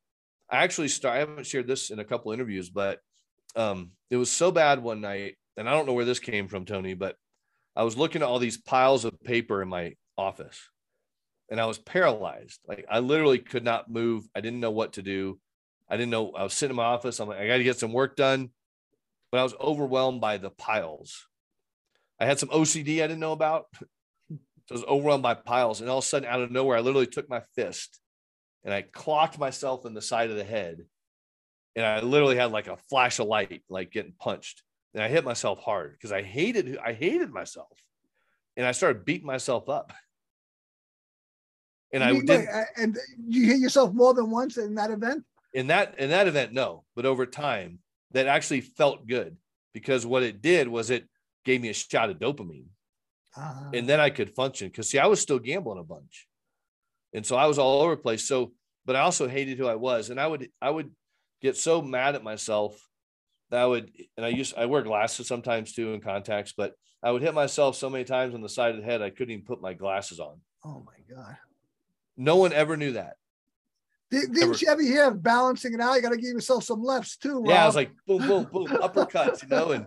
I actually start, I haven't shared this in a couple interviews, but um, it was so bad one night, and I don't know where this came from, Tony, but I was looking at all these piles of paper in my office and I was paralyzed. Like I literally could not move. I didn't know what to do. I didn't know. I was sitting in my office. I'm like, I got to get some work done, but I was overwhelmed by the piles. I had some OCD I didn't know about. So I was overwhelmed by piles. And all of a sudden, out of nowhere, I literally took my fist and I clocked myself in the side of the head. And I literally had like a flash of light, like getting punched. And I hit myself hard because I hated, I hated myself. And I started beating myself up. [laughs] And You I mean, did wait, and you hit yourself more than once in that event? in that in that event no. But over time that actually felt good because what it did was it gave me a shot of dopamine. Uh, and then i could function because see i was still gambling a bunch. And so i was all over the place. So but i also hated who i was. And i would i would get so mad at myself that i would and i used i wear glasses sometimes too and contacts but i would hit myself so many times on the side of the head i couldn't even put my glasses on. Oh my God. No one ever knew that Did, didn't Ever- you ever hear of balancing it out? You got to give yourself some lefts too. Yeah, I was like boom, boom, boom, [laughs] uppercuts, you know, and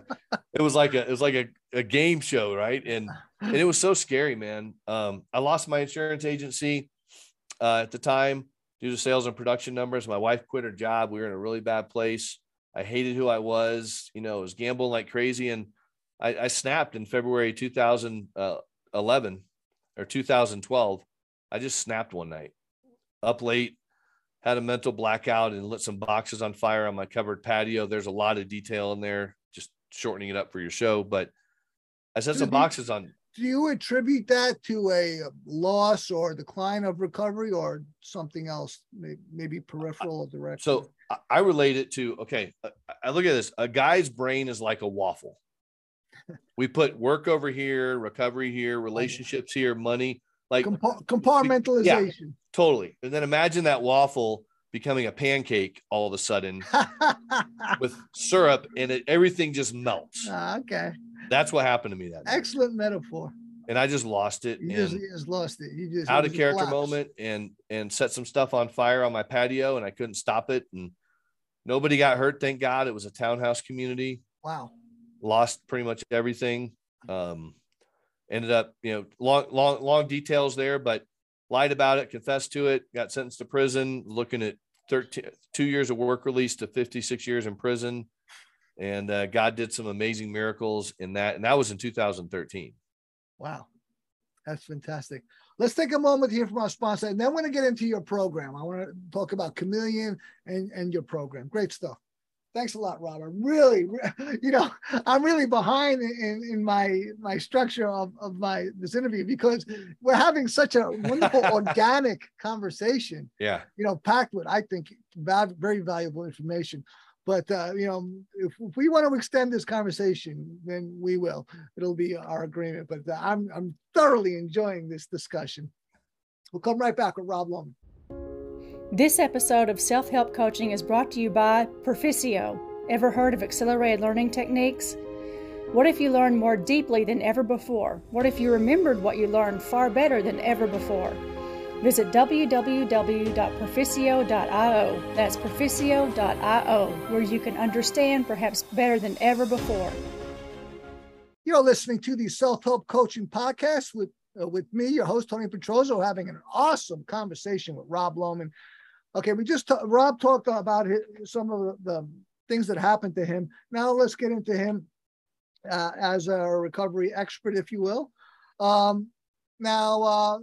it was like a it was like a, a game show, right? And and it was so scary, man. Um, I lost my insurance agency uh, at the time due to sales and production numbers. My wife quit her job. We were in a really bad place. I hated who I was. You know, I was gambling like crazy, and I, I snapped in February 2011 or 2012. I just snapped one night, up late, had a mental blackout, and lit some boxes on fire on my covered patio. There's a lot of detail in there, just shortening it up for your show, but I set some Mhm. boxes on do you attribute that to a loss or decline of recovery or something else, maybe peripheral or direct? So I- relate it to okay. I- I look at this. A guy's brain is like a waffle. We put work over here, recovery here, [laughs] relationships here, money. Like Compa- compartmentalization. totally. And then imagine that waffle becoming a pancake all of a sudden [laughs] with syrup and it, everything just melts. Ah, okay, That's what happened to me that night. excellent metaphor. And I just lost it. You just, you just lost it. You just out of character collapse. moment and and set some stuff on fire on my patio and I couldn't stop it. And nobody got hurt, thank God. It was a townhouse community. Wow. lost pretty much everything. Um, ended up, you know, long, long, long details there, but lied about it, confessed to it, got sentenced to prison, looking at 13, two years of work release to 56 years in prison. And uh, God did some amazing miracles in that. And that was in 2013. Wow. That's fantastic. Let's take a moment here from our sponsor, and then we're going to get into your program. I want to talk about Chameleon and, and your program. Great stuff. Thanks a lot, Robert. Really, re- [laughs] you know, I'm really behind in, in my my structure of, of my this interview because we're having such a wonderful [laughs] organic conversation Yeah. you know, packed with, I think, very valuable information. But, uh, you know, if, if we want to extend this conversation, then we will. It'll be our agreement. But uh, I'm, I'm thoroughly enjoying this discussion. We'll come right back with Rob Lohman. This episode of Self Help Coaching is brought to you by Perficio. Ever heard of accelerated learning techniques? What if you learned more deeply than ever before? What if you remembered what you learned far better than ever before? Visit www.perficio.io. That's perficio.io, where you can understand perhaps better than ever before. You're listening to the Self Help Coaching Podcast with uh, with me, your host, Tony Petrozo, having an awesome conversation with Rob Lohman. Okay, we just, Rob talked about his, some of the, the, things that happened to him. Now let's get into him uh, as a recovery expert, if you will. Um, now, uh,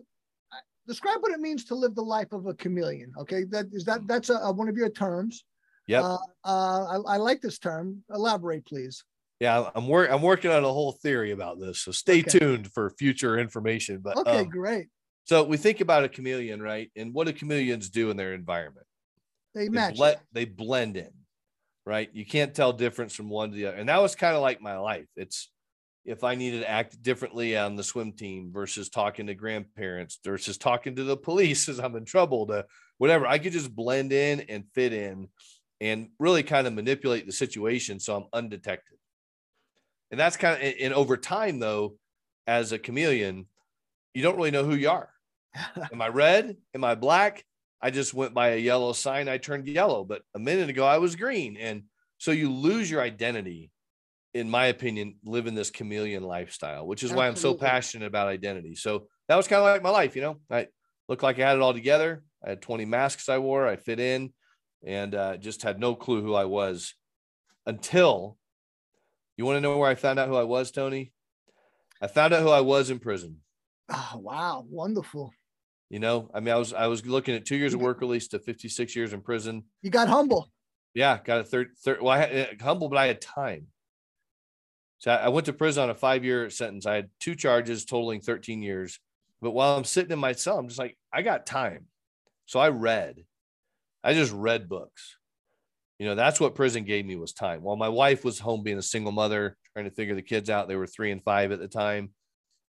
describe what it means to live the life of a chameleon. Okay, that is that that's a, a one of your terms. Yeah. Uh, uh, I, I, like this term. Elaborate, please. Yeah, I'm work. I'm working on a whole theory about this, so stay okay. tuned for future information. But okay, um, great. So we think about a chameleon, right? And what do chameleons do in their environment? They, they match. Ble- they blend in, right? You can't tell difference from one to the other. And that was kind of like my life. It's if I needed to act differently on the swim team versus talking to grandparents versus talking to the police [laughs] as I'm in trouble to whatever, I could just blend in and fit in and really kind of manipulate the situation so I'm undetected. And that's kind of, and over time though, as a chameleon, you don't really know who you are. Am I red? Am I black? I just went by a yellow sign. I turned yellow, but a minute ago I was green. And so you lose your identity in my opinion, living this chameleon lifestyle, which is Absolutely. why I'm so passionate about identity. So that was kind of like my life, you know. I looked like I had it all together. I had 20 masks I wore, I fit in, and uh, just had no clue who I was until you want to know where I found out who I was, Tony? I found out who I was in prison. Oh, wow. Wonderful. You know, I mean, I was I was looking at two years of work release to 56 years in prison. You got humble. Yeah, got a third third. Well, I had uh, humble, but I had time. So I went to prison on a five year sentence. I had two charges totaling 13 years. But while I'm sitting in my cell, I'm just like, I got time. So I read. I just read books. You know, that's what prison gave me was time. While my wife was home being a single mother, trying to figure the kids out, they were three and five at the time,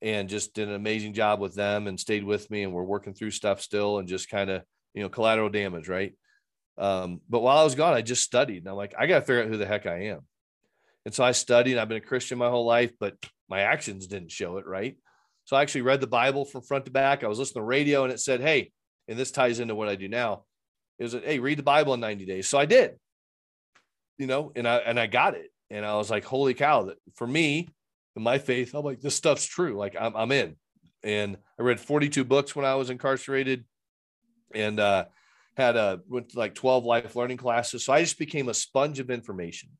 and just did an amazing job with them and stayed with me. And we're working through stuff still and just kind of, you know, collateral damage, right? Um, but while I was gone, I just studied. And I'm like, I got to figure out who the heck I am. And so I studied. I've been a Christian my whole life, but my actions didn't show it, right? So I actually read the Bible from front to back. I was listening to radio and it said, Hey, and this ties into what I do now. It was, Hey, read the Bible in 90 days. So I did, you know, and I, and I got it. And I was like, holy cow, that for me, my faith, I'm like, this stuff's true. Like I'm, I'm in. And I read 42 books when I was incarcerated and, uh, had a went to like 12 life learning classes. So I just became a sponge of information.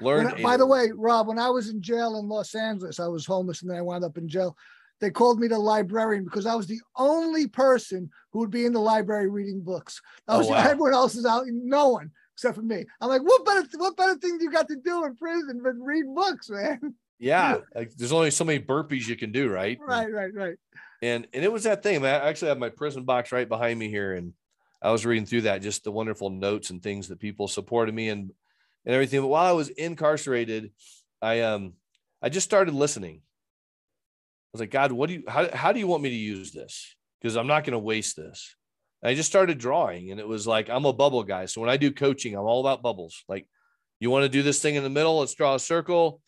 Learn. by the way, Rob, when I was in jail in Los Angeles, I was homeless and then I wound up in jail. They called me the librarian because I was the only person who would be in the library reading books. I was, oh, wow. [laughs] Everyone else is out, no one except for me. I'm like, what better, what better thing do you got to do in prison than read books, man? Yeah, like, there's only so many burpees you can do, right? Right, right, right. And and it was that thing. I actually have my prison box right behind me here, and I was reading through that, just the wonderful notes and things that people supported me and and everything. But while I was incarcerated, I um I just started listening. I was like, God, what do you how, how do you want me to use this? Because I'm not going to waste this. And I just started drawing, and it was like I'm a bubble guy. So when I do coaching, I'm all about bubbles. Like, you want to do this thing in the middle? Let's draw a circle.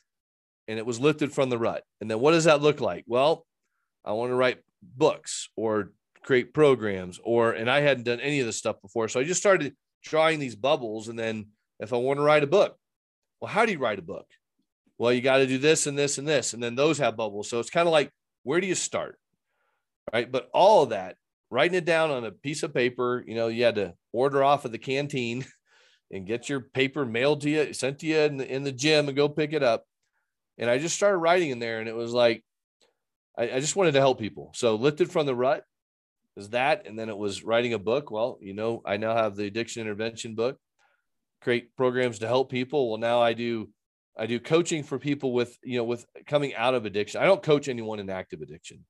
And it was lifted from the rut. And then what does that look like? Well, I want to write books or create programs or and I hadn't done any of this stuff before. So I just started drawing these bubbles and then if I want to write a book, well, how do you write a book? Well, you got to do this and this and this. And then those have bubbles. So it's kind of like, where do you start? Right. But all of that, writing it down on a piece of paper, you know, you had to order off of the canteen [laughs] and get your paper mailed to you, sent to you in the, in the gym and go pick it up. And I just started writing in there and it was like, I, I just wanted to help people. So lifted from the rut is that. And then it was writing a book. Well, you know, I now have the addiction intervention book create programs to help people. Well, now I do I do coaching for people with, you know, with coming out of addiction. I don't coach anyone in active addiction.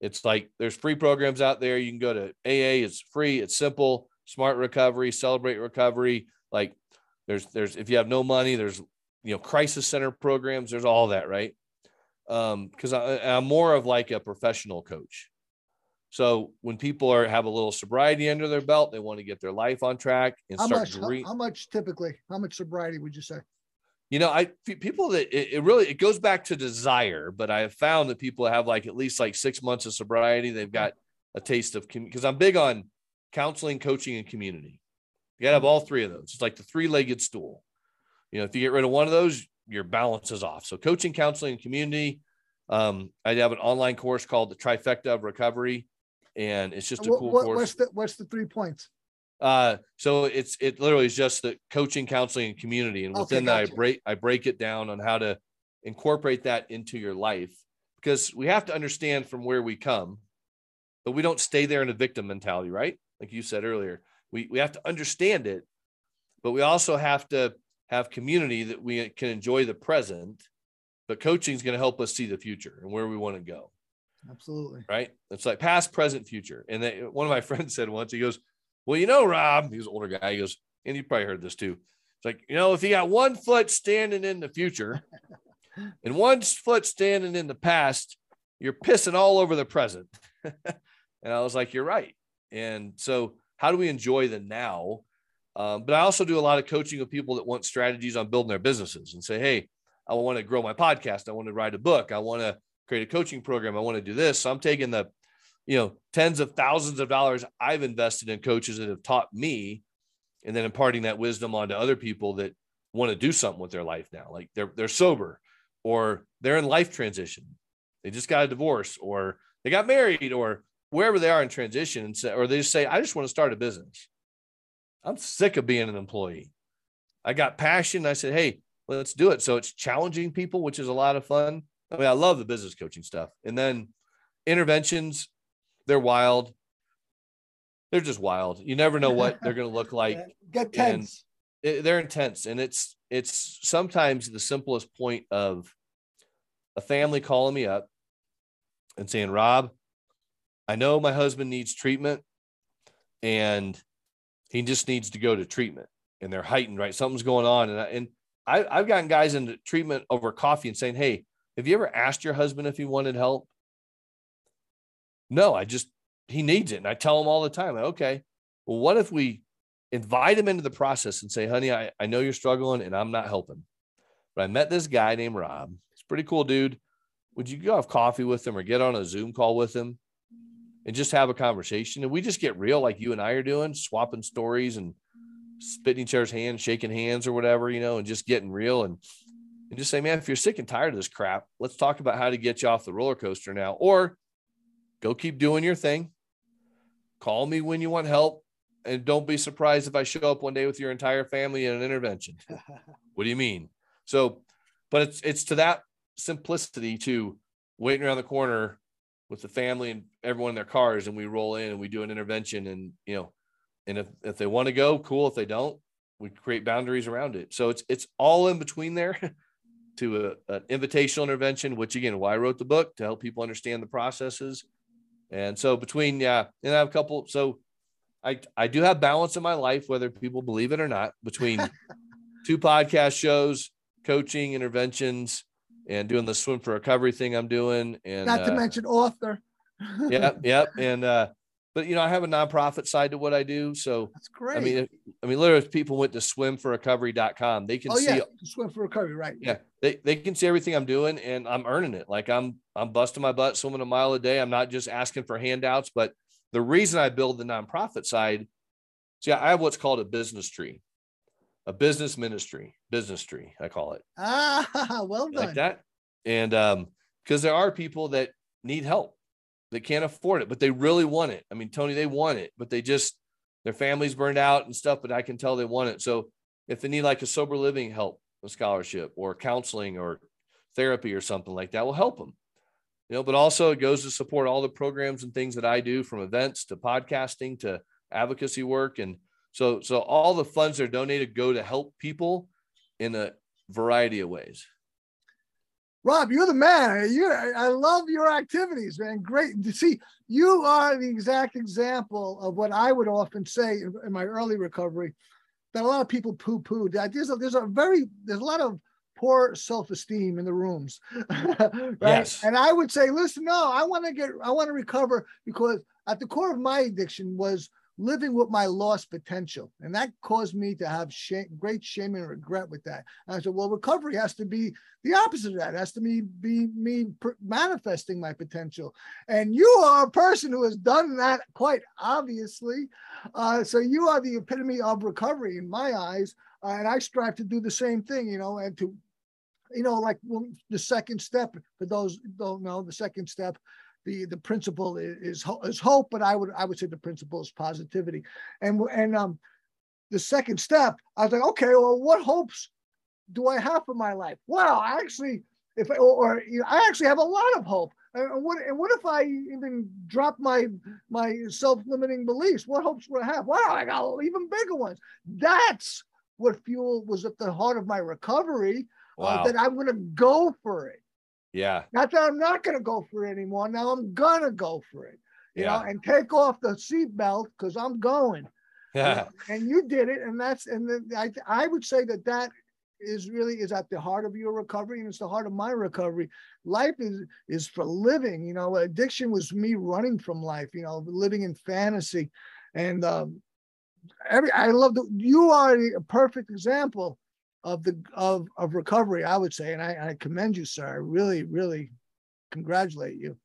It's like there's free programs out there. You can go to AA, it's free, it's simple, smart recovery, celebrate recovery. Like there's there's if you have no money, there's you know, crisis center programs, there's all that, right? Um, because I'm more of like a professional coach. So when people are have a little sobriety under their belt, they want to get their life on track and how start. Much, how, how, much typically? How much sobriety would you say? You know, I people that it, it, really it goes back to desire, but I have found that people have like at least like six months of sobriety. They've got a taste of because I'm big on counseling, coaching, and community. You gotta have all three of those. It's like the three-legged stool. You know, if you get rid of one of those, your balance is off. So coaching, counseling, and community Um, I have an online course called the Trifecta of Recovery, and it's just a What- cool what- course. what's the what's the three points? Uh, so it's it literally is just the coaching, counseling, and community, and Okay, within that, I break I break it down on how to incorporate that into your life because we have to understand from where we come, but we don't stay there in a victim mentality, right? Like you said earlier, we we have to understand it, but we also have to have community that we can enjoy the present. But coaching is going to help us see the future and where we want to go Absolutely. right? It's like past, present, future. And they, one of my [laughs] friends said once, he goes, Well, you know, Rob, he was an older guy. He goes, and you probably heard this too. It's like, you know, if you got one foot standing in the future [laughs] and one foot standing in the past, you're pissing all over the present. [laughs] and I was like, You're right. And so, how do we enjoy the now? Um, but I also do a lot of coaching of people that want strategies on building their businesses and say, Hey, I want to grow my podcast. I want to write a book. I want to create a coaching program. I want to do this. So I'm taking the, you know, tens of thousands of dollars I've invested in coaches that have taught me, and then imparting that wisdom onto other people that want to do something with their life now. Like they're they're sober, or they're in life transition. They just got a divorce, or they got married, or wherever they are in transition, and say, or they just say, I just want to start a business. I'm sick of being an employee. I got passion. I said, hey, let's do it. So it's challenging people, which is a lot of fun. I mean, I love the business coaching stuff. And then interventions, they're wild. They're just wild. You never know what they're going to look like. [laughs] Get tense. It- they're intense, and it's it's sometimes the simplest point of a family calling me up and saying, "Rob, I know my husband needs treatment, and he just needs to go to treatment." And they're heightened, right? Something's going on, and I, and I, I've gotten guys into treatment over coffee and saying, "Hey, have you ever asked your husband if he wanted help?" No, I just he needs it, and I tell him all the time. Okay, well, what if we invite him into the process and say, "Honey, I, I know you're struggling, and I'm not helping, but I met this guy named Rob. He's pretty cool dude. Would you go have coffee with him or get on a Zoom call with him and just have a conversation? And we just get real, like you and I are doing, swapping stories and spitting each other's hands, shaking hands or whatever, you know, and just getting real and and just say, man, if you're sick and tired of this crap, let's talk about how to get you off the roller coaster now, or go keep doing your thing. Call me when you want help, and don't be surprised if I show up one day with your entire family in an intervention. [laughs] what do you mean? So, but it's it's to that simplicity to waiting around the corner with the family and everyone in their cars, and we roll in and we do an intervention, and you know, and if if they want to go, cool. If they don't, we create boundaries around it. So it's it's all in between there. [laughs] to a, an invitational intervention, which again, why I wrote the book to help people understand the processes. And so between, yeah, and I have a couple. So I, I do have balance in my life, whether people believe it or not, between [laughs] two podcast shows, coaching, interventions, and doing the swim for recovery thing I'm doing. And Not to uh, mention author. [laughs] yep, yep. And uh, but you know, I have a nonprofit side to what I do. So That's great. I mean, I mean, literally, if people went to swimforrecovery.com, they can oh see yeah, swim for recovery, right? yeah they, they can see everything i'm doing and i'm earning it like i'm i'm busting my butt swimming a mile a day i'm not just asking for handouts but the reason i build the nonprofit side see i have what's called a business tree a business ministry business tree i call it. Ah, [laughs] well done. like that? And um because there are people that need help they can't afford it but they really want it. I mean tony they want it but they just their family's burned out and stuff but i can tell they want it. So if they need like a sober living help a scholarship or counseling or therapy or something like that will help them you know but also it goes to support all the programs and things that i do from events to podcasting to advocacy work and so so all the funds that are donated go to help people in a variety of ways Rob, you're the man. You, I love your activities, man. Great to see. You are the exact example of what I would often say in, my early recovery that a lot of people poo-poo. That There's a, there's a very there's a lot of poor self-esteem in the rooms, [laughs] right? Yes. And I would say, listen, no, I want to get, I want to recover because at the core of my addiction was living with my lost potential. And that caused me to have shame, great shame and regret with that. And I said, well, recovery has to be the opposite of that. It has to be, be me manifesting my potential. And you are a person who has done that quite obviously. Uh, so you are the epitome of recovery in my eyes. Uh, and I strive to do the same thing, you know, and to you know, like when the second step for those don't know, the second step, the the principle is, is hope, but I would I would say the principle is positivity. And and um, the second step, I was like, okay, well, what hopes do I have for my life? Well, actually, if or, or you know, I actually have a lot of hope. And what and what if I even drop my my self-limiting beliefs? What hopes would I have? Wow, I got even bigger ones. That's what fuel was at the heart of my recovery. Uh, wow. Uh, that I'm going to go for it. Yeah. Not that I'm not going to go for it anymore. Now I'm going to go for it. You yeah. know, and take off the seatbelt because I'm going. Yeah. You know, and you did it, and that's and then I I would say that that is really is at the heart of your recovery and it's the heart of my recovery life is is for living you know addiction was me running from life you know living in fantasy and um every i love the you are a perfect example of the of of recovery i would say and i, I commend you sir i really really congratulate you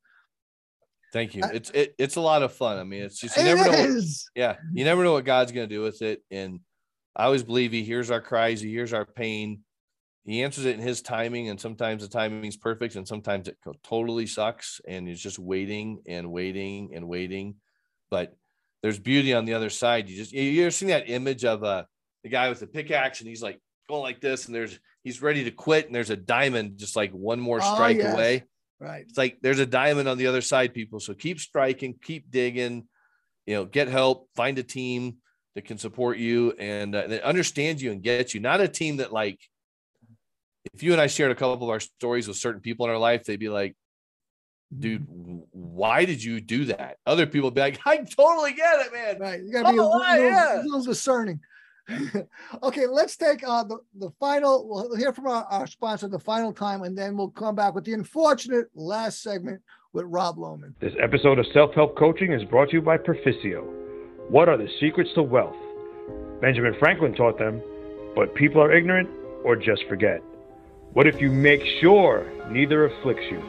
Thank you. It's it, it's a lot of fun. I mean, it's just you never know. What, yeah, you never know what God's going to do with it, and I always believe he hears our cries, he hears our pain, he answers it in his timing, and sometimes the timing is perfect, and sometimes it totally sucks, and he's just waiting and waiting and waiting. But there's beauty on the other side. You just you ever seen that image of uh the guy with the pickaxe, and he's like going like this, and there's he's ready to quit, and there's a diamond just like one more oh, strike oh, yes. away. Right. It's like there's a diamond on the other side, people. So keep striking, keep digging, you know, get help, find a team that can support you and uh, that understands you and gets you. Not a team that like, if you and I shared a couple of our stories with certain people in our life, they'd be like, dude, why did you do that? Other people be like, I totally get it, man. Right. You gotta be oh, a little, yeah. little discerning. [laughs] okay, let's take uh, the, the final, we'll hear from our, our sponsor the final time, and then we'll come back with the unfortunate last segment with Rob Lohman. This episode of Self Help Coaching is brought to you by Proficio. What are the secrets to wealth? Benjamin Franklin taught them, but people are ignorant or just forget. What if you make sure neither afflicts you?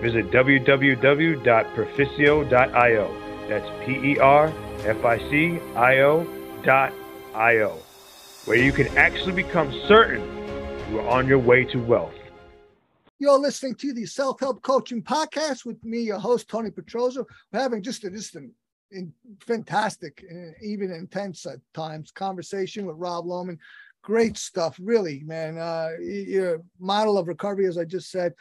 Visit www.perficio.io. That's P E R F I C I O dot I O, where you can actually become certain you are on your way to wealth. You're listening to the Self Help Coaching Podcast with me, your host, Tony Petrozo. We're having just a, just an in, fantastic, uh, even intense at times conversation with Rob Lohman. Great stuff, really, man. Uh, your model of recovery, as I just said,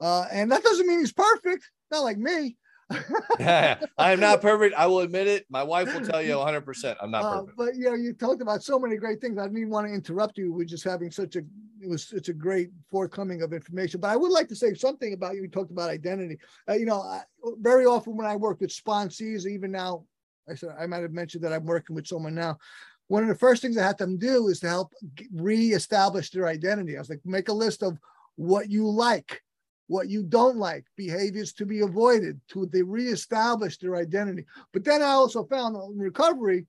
uh, and that doesn't mean he's perfect. Not like me. [laughs] I am not perfect. I will admit it. My wife will tell you 100%. I'm not uh, perfect. but you know, you talked about so many great things. I didn't even want to interrupt you. We're just having such a it was such a great forthcoming of information. But I would like to say something about you. We talked about identity. Uh, you know, I, very often when I work with sponsees, even now, I said I might have mentioned that I'm working with someone now. One of the first things I had them do is to help reestablish their identity. I was like, make a list of what you like what you don't like, behaviors to be avoided, to reestablish their identity. But then I also found in recovery,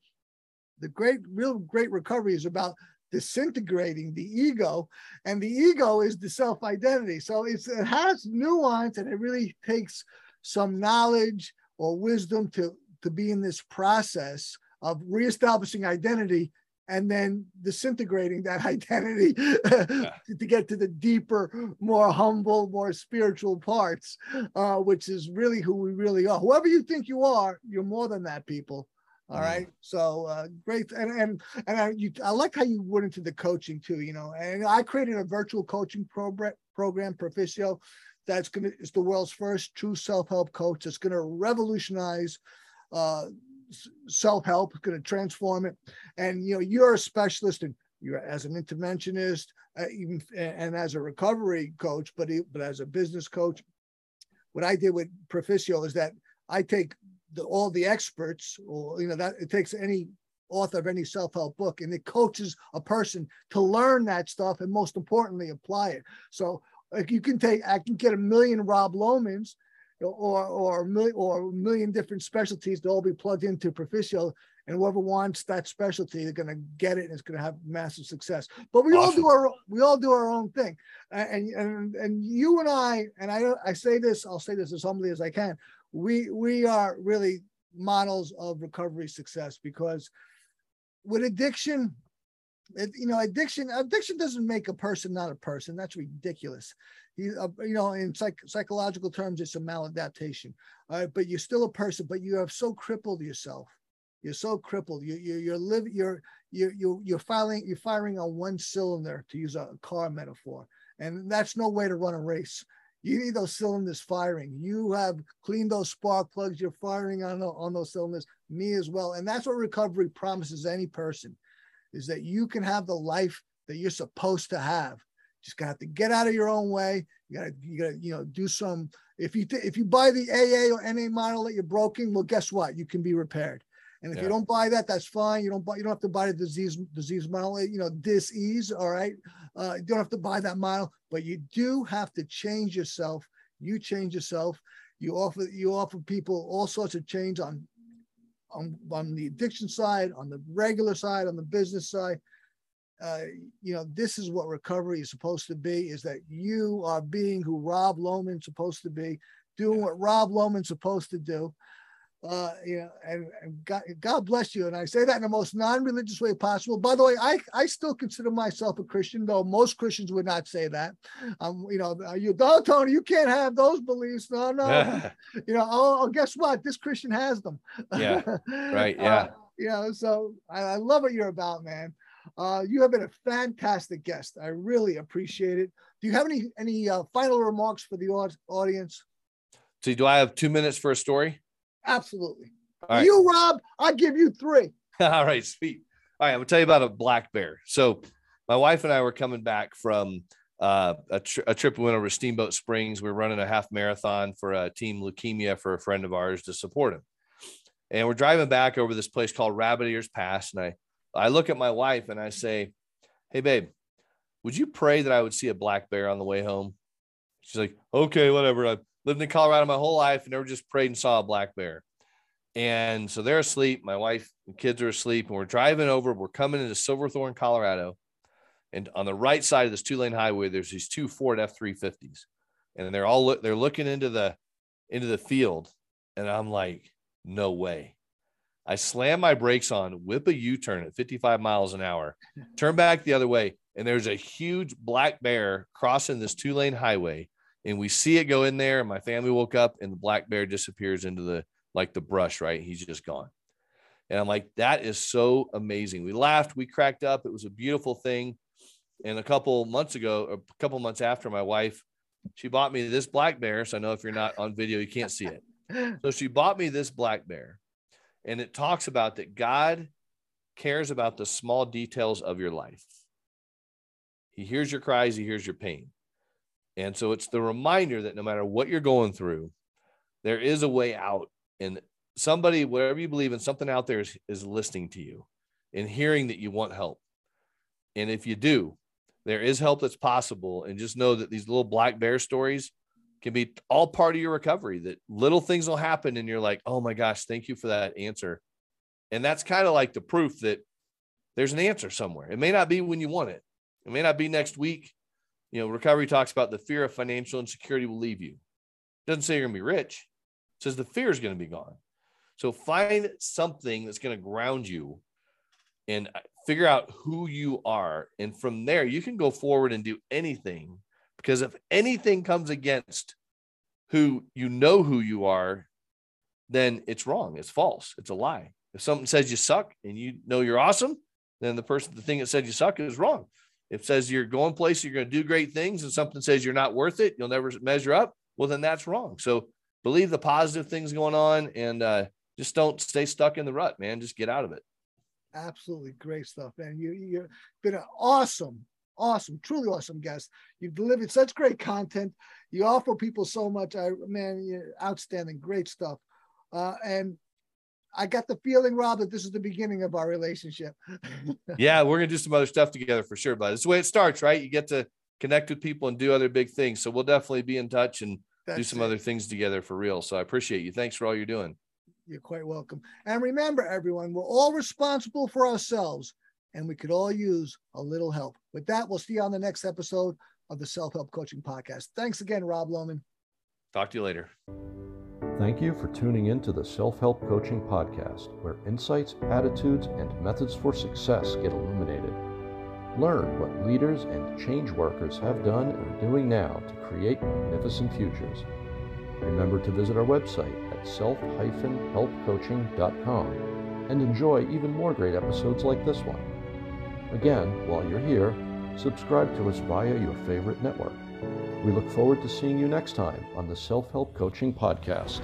the great, real great recovery is about disintegrating the ego, and the ego is the self-identity. So it has nuance, and it really takes some knowledge or wisdom to to be in this process of reestablishing identity and then disintegrating that [laughs] identity yeah. [laughs] to get to the deeper, more humble, more spiritual parts, uh, which is really who we really are. Whoever you think you are, you're more than that, people. All mm. So uh, great. And and and I, you, I like how you went into the coaching too. You know, and I created a virtual coaching program, program Proficio, that's gonna is the world's first true self help coach. That's gonna revolutionize uh, self-help going to transform it. And you know you're a specialist and you're as an interventionist uh, even and as a recovery coach but but as a business coach what i did with proficio is that i take the, all the experts or you know that it takes any author of any self-help book and it coaches a person to learn that stuff and most importantly apply it. So like you can take i can get a million rob lohmans or or million or a million different specialties to all be plugged into Proficio, and whoever wants that specialty, they're going to get it, and it's going to have massive success. But we awesome. all do our we all do our own thing, and and and you and I, and I I say this, I'll say this as humbly as I can. We we are really models of recovery success because with addiction, it, you know, addiction addiction doesn't make a person not a person. That's ridiculous. You, uh, you know, in psych, psychological terms, it's a maladaptation. All right, but you're still a person, but you have so crippled yourself. You're so crippled. You, you, you're living. You're you you you're firing you're firing on one cylinder to use a car metaphor, and that's no way to run a race. You need those cylinders firing. You have cleaned those spark plugs. You're firing on on those cylinders. Me as well, and that's what recovery promises any person is that you can have the life that you're supposed to have. Just have to get out of your own way. You gotta, you gotta, you know, do some. If you if you buy the AA or NA model that you're broken, well, guess what? You can be repaired. And if yeah. you don't buy that, that's fine. You don't buy. You don't have to buy the disease disease model. You know, disease. All right. Uh, you don't have to buy that model, but you do have to change yourself. You change yourself. You offer you offer people all sorts of change on on, on the addiction side, on the regular side, on the business side. Uh, you know, this is what recovery is supposed to be is that you are being who Rob Lohman's supposed to be, doing what Rob Lohman's supposed to do uh, you know, and, and God, God, bless you. And I say that in the most non-religious way possible. By the way, I, I still consider myself a Christian, though most Christians would not say that. Um, you know, you don't, Tony, you can't have those beliefs. No, no. [laughs] you know, oh, oh, guess what? This Christian has them. Yeah. [laughs] Right. Yeah. Uh, you know, so I, I, love what you're about, man. Uh, you have been a fantastic guest. I really appreciate it. Do you have any any uh, final remarks for the audience? So, do I have two minutes for a story? Absolutely. Right. You, Rob, I give you three. [laughs] All right, sweet. All right, I'm gonna tell you about a black bear. So, my wife and I were coming back from uh, a, tr- a, trip we went over to Steamboat Springs. We are running a half marathon for a team leukemia for a friend of ours to support him. And we're driving back over this place called Rabbit Ears Pass. And I, I look at my wife and I say, Hey, babe, would you pray that I would see a black bear on the way home? She's like, Okay, whatever. I've lived in Colorado my whole life and never just prayed and saw a black bear. And so they're asleep. My wife and kids are asleep, and we're driving over. We're coming into Silverthorne, Colorado. And on the right side of this two lane highway, there's these two Ford F 350s. And they're all they're looking into the into the field. And I'm like, no way. I slam my brakes on, whip a U turn at 55 miles an hour, turn back the other way. And there's a huge black bear crossing this two lane highway. And we see it go in there. And my family woke up, and the black bear disappears into the like the brush, right? He's just gone. And I'm like, that is so amazing. We laughed, we cracked up. It was a beautiful thing. And a couple months ago, a couple months after, my wife, she bought me this black bear. So I know if you're not on video, you can't see it. So she bought me this black bear. And it talks about that God cares about the small details of your life. He hears your cries, he hears your pain. And so it's the reminder that no matter what you're going through, there is a way out and somebody, whatever you believe in, something out there is, is listening to you and hearing that you want help. And if you do, there is help that's possible. And just know that these little black bear stories can be all part of your recovery, that little things will happen and you're like, oh my gosh, thank you for that answer. And that's kind of like the proof that there's an answer somewhere. It may not be when you want it, it may not be next week. You know, recovery talks about the fear of financial insecurity will leave you. It doesn't say you're going to be rich says the fear is going to be gone. So find something that's going to ground you and figure out who you are. And from there, you can go forward and do anything because if anything comes against who you know who you are, then it's wrong. It's false. It's a lie. If something says you suck and you know you're awesome, then the person, the thing that said you suck is wrong. If says you're going places, you're going to do great things, and something says you're not worth it, you'll never measure up, well, then that's wrong. So believe the positive things going on and uh, just don't stay stuck in the rut, man. Just get out of it. Absolutely great stuff, man. You you've been an awesome, awesome, truly awesome guest. You've delivered such great content. You offer people so much. I man, you're outstanding, great stuff. Uh, and I got the feeling, Rob, that this is the beginning of our relationship. [laughs] yeah, we're gonna do some other stuff together for sure, but it's the way it starts, right? You get to connect with people and do other big things. So we'll definitely be in touch and that's do some it. other things together for real. So I appreciate you. Thanks for all you're doing. You're quite welcome. And remember, everyone, we're all responsible for ourselves and we could all use a little help. With that, we'll see you on the next episode of the Self Help Coaching Podcast. Thanks again, Rob Lohman. Talk to you later. Thank you for tuning in to the Self Help Coaching Podcast, where insights, attitudes, and methods for success get illuminated. Learn what leaders and change workers have done and are doing now to create magnificent futures. Remember to visit our website at self-helpcoaching.com and enjoy even more great episodes like this one. Again, while you're here, subscribe to us via your favorite network. We look forward to seeing you next time on the Self Help Coaching Podcast.